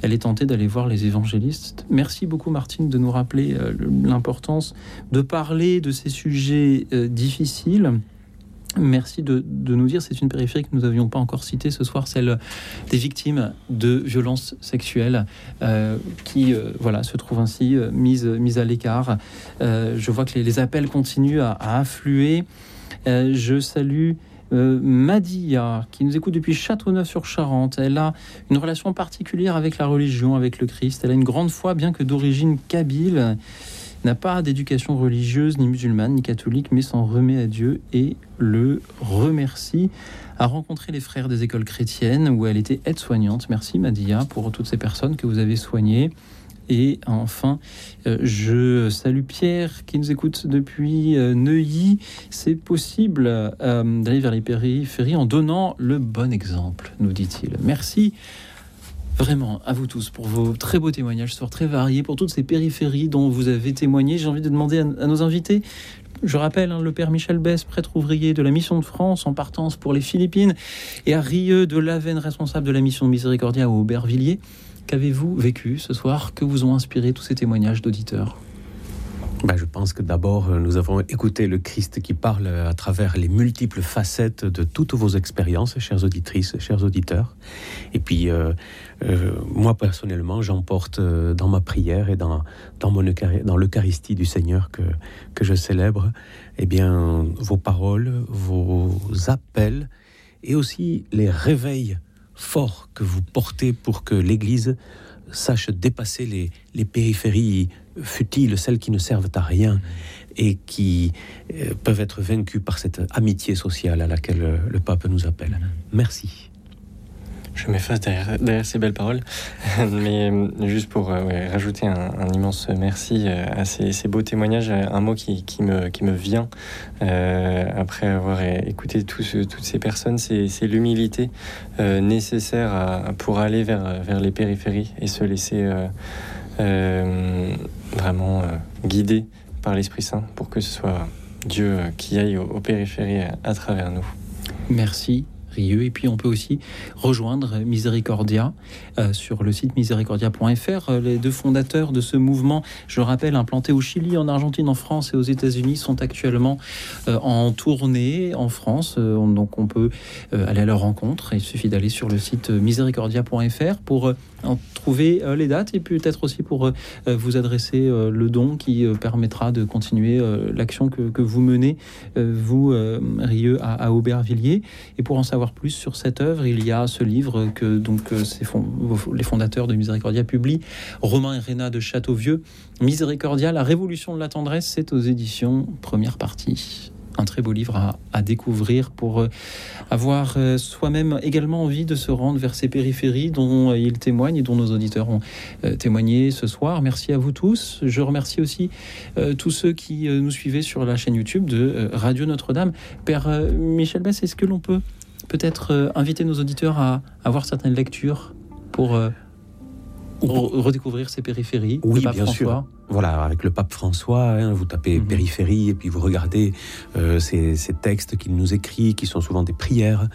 Elle est tentée d'aller voir les évangélistes. Merci beaucoup, Martine, de nous rappeler l'importance de parler de ces sujets difficiles. Merci de, nous dire, c'est une périphérie que nous n'avions pas encore citée ce soir, celle des victimes de violences sexuelles euh, qui euh, voilà, se trouvent ainsi euh, mises, à l'écart. Je vois que les, appels continuent à, à affluer. Je salue Madia, qui nous écoute depuis Châteauneuf-sur-Charente. Elle a une relation particulière avec la religion, avec le Christ. Elle a une grande foi, bien que d'origine kabyle n'a pas d'éducation religieuse, ni musulmane, ni catholique, mais s'en remet à Dieu et le remercie. A rencontré les frères des écoles chrétiennes où elle était aide-soignante. Merci Madia pour toutes ces personnes que vous avez soignées. Et enfin, euh, je salue Pierre qui nous écoute depuis euh, Neuilly. C'est possible euh, d'aller vers les périphéries en donnant le bon exemple, nous dit-il. Merci vraiment à vous tous pour vos très beaux témoignages, soir très variés, pour toutes ces périphéries dont vous avez témoigné. J'ai envie de demander à, à nos invités. Je rappelle hein, le père Michel Bess, prêtre ouvrier de la mission de France en partance pour les Philippines, et à Rieux de Lavenne, responsable de la mission Miséricordia au Aubervilliers. Qu'avez-vous vécu ce soir? Que vous ont inspiré tous ces témoignages d'auditeurs? Ben, je pense que d'abord, euh, nous avons écouté le Christ qui parle à travers les multiples facettes de toutes vos expériences, chères auditrices, chers auditeurs. Et puis, euh, euh, moi personnellement, j'emporte euh, dans ma prière et dans, dans l'Eucharistie du Seigneur que, que je célèbre, eh bien, vos paroles, vos appels et aussi les réveils forts que vous portez pour que l'Église sache dépasser les, les périphéries futiles, celles qui ne servent à rien et qui euh, peuvent être vaincues par cette amitié sociale à laquelle euh, le pape nous appelle. Merci. Je m'efface derrière, derrière ces belles paroles, mais euh, juste pour rajouter un, immense merci à ces, beaux témoignages, un mot qui, me, qui me vient après avoir écouté tous ce- toutes ces personnes, c'est l'humilité nécessaire pour aller vers, vers les périphéries et se laisser vraiment euh, guider par l'Esprit Saint pour que ce soit Dieu euh, qui aille aux, périphéries à travers nous. Merci. Et puis on peut aussi rejoindre Miséricordia euh, sur le site miséricordia.fr. Euh, Les deux fondateurs de ce mouvement, je le rappelle, implanté au Chili, en Argentine, en France et aux États-Unis, sont actuellement euh, en tournée en France. On- donc on peut aller à leur rencontre. Il suffit d'aller sur le site miséricordia.fr pour en trouver les dates et peut-être aussi pour vous adresser le don qui permettra de continuer l'action que, vous menez, vous, Rieux, à, à Aubervilliers. Et pour en savoir plus sur cette œuvre, il y a ce livre que donc euh, fond- les fondateurs de Miséricordia publient, Romain et Réna de Châteauvieux. Miséricordia, la révolution de la tendresse, c'est aux éditions première partie. Un très beau livre à, découvrir pour euh, avoir euh, soi-même également envie de se rendre vers ces périphéries dont il témoigne et dont nos auditeurs ont témoigné ce soir. Merci à vous tous. Je remercie aussi tous ceux qui nous suivaient sur la chaîne YouTube de Radio Notre-Dame. Père Michel Bess, est-ce que l'on peut peut-être euh, inviter nos auditeurs à avoir certaines lectures pour euh, re- redécouvrir ces périphéries Oui, bien sûr. Voilà, avec le pape François, hein, vous tapez Mhm. périphérie et puis vous regardez euh, ces, ces textes qu'il nous écrit, qui sont souvent des prières,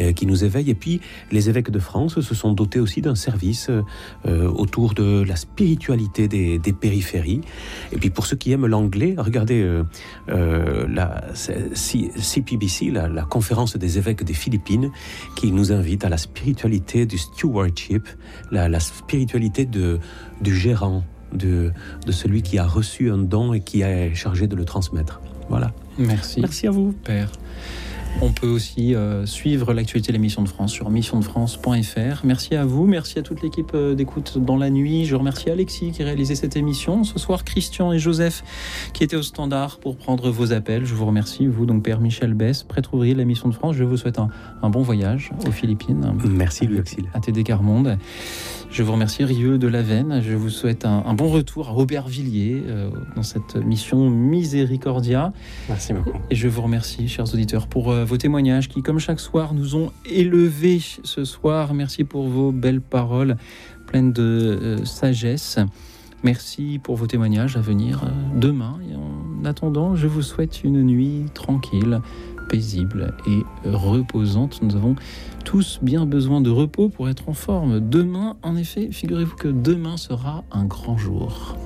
euh, qui nous éveillent. Et puis, les évêques de France se sont dotés aussi d'un service euh, autour de la spiritualité des, des périphéries. Et puis, pour ceux qui aiment l'anglais, regardez la CPBC, la, la conférence des évêques des Philippines, qui nous invite à la spiritualité du stewardship, la, la spiritualité de, du gérant, de, de celui qui a reçu un don et qui est chargé de le transmettre. Voilà. Merci. Merci à vous. Père. On peut aussi euh, suivre l'actualité de la Mission de France sur missiondefrance.fr. Merci à vous, merci à toute l'équipe euh, d'écoute dans la nuit. Je remercie Alexis qui réalisait cette émission. Ce soir, Christian et Joseph qui étaient au standard pour prendre vos appels. Je vous remercie, vous, donc Père Michel Bess, prêtre ouvrier de la Mission de France. Je vous souhaite un, un bon voyage aux Philippines. Merci, Louis Auxil. À TD Carmonde. Je vous remercie, Rieux de la Veine. Je vous souhaite un, un bon retour à Aubervilliers euh, dans cette mission Miséricordia. Merci beaucoup. Et je vous remercie, chers auditeurs, pour euh, vos témoignages qui, comme chaque soir, nous ont élevés ce soir. Merci pour vos belles paroles pleines de euh, sagesse. Merci pour vos témoignages à venir euh, demain. Et en attendant, je vous souhaite une nuit tranquille, paisible et reposante. Nous avons tous bien besoin de repos pour être en forme. Demain, en effet, figurez-vous que demain sera un grand jour.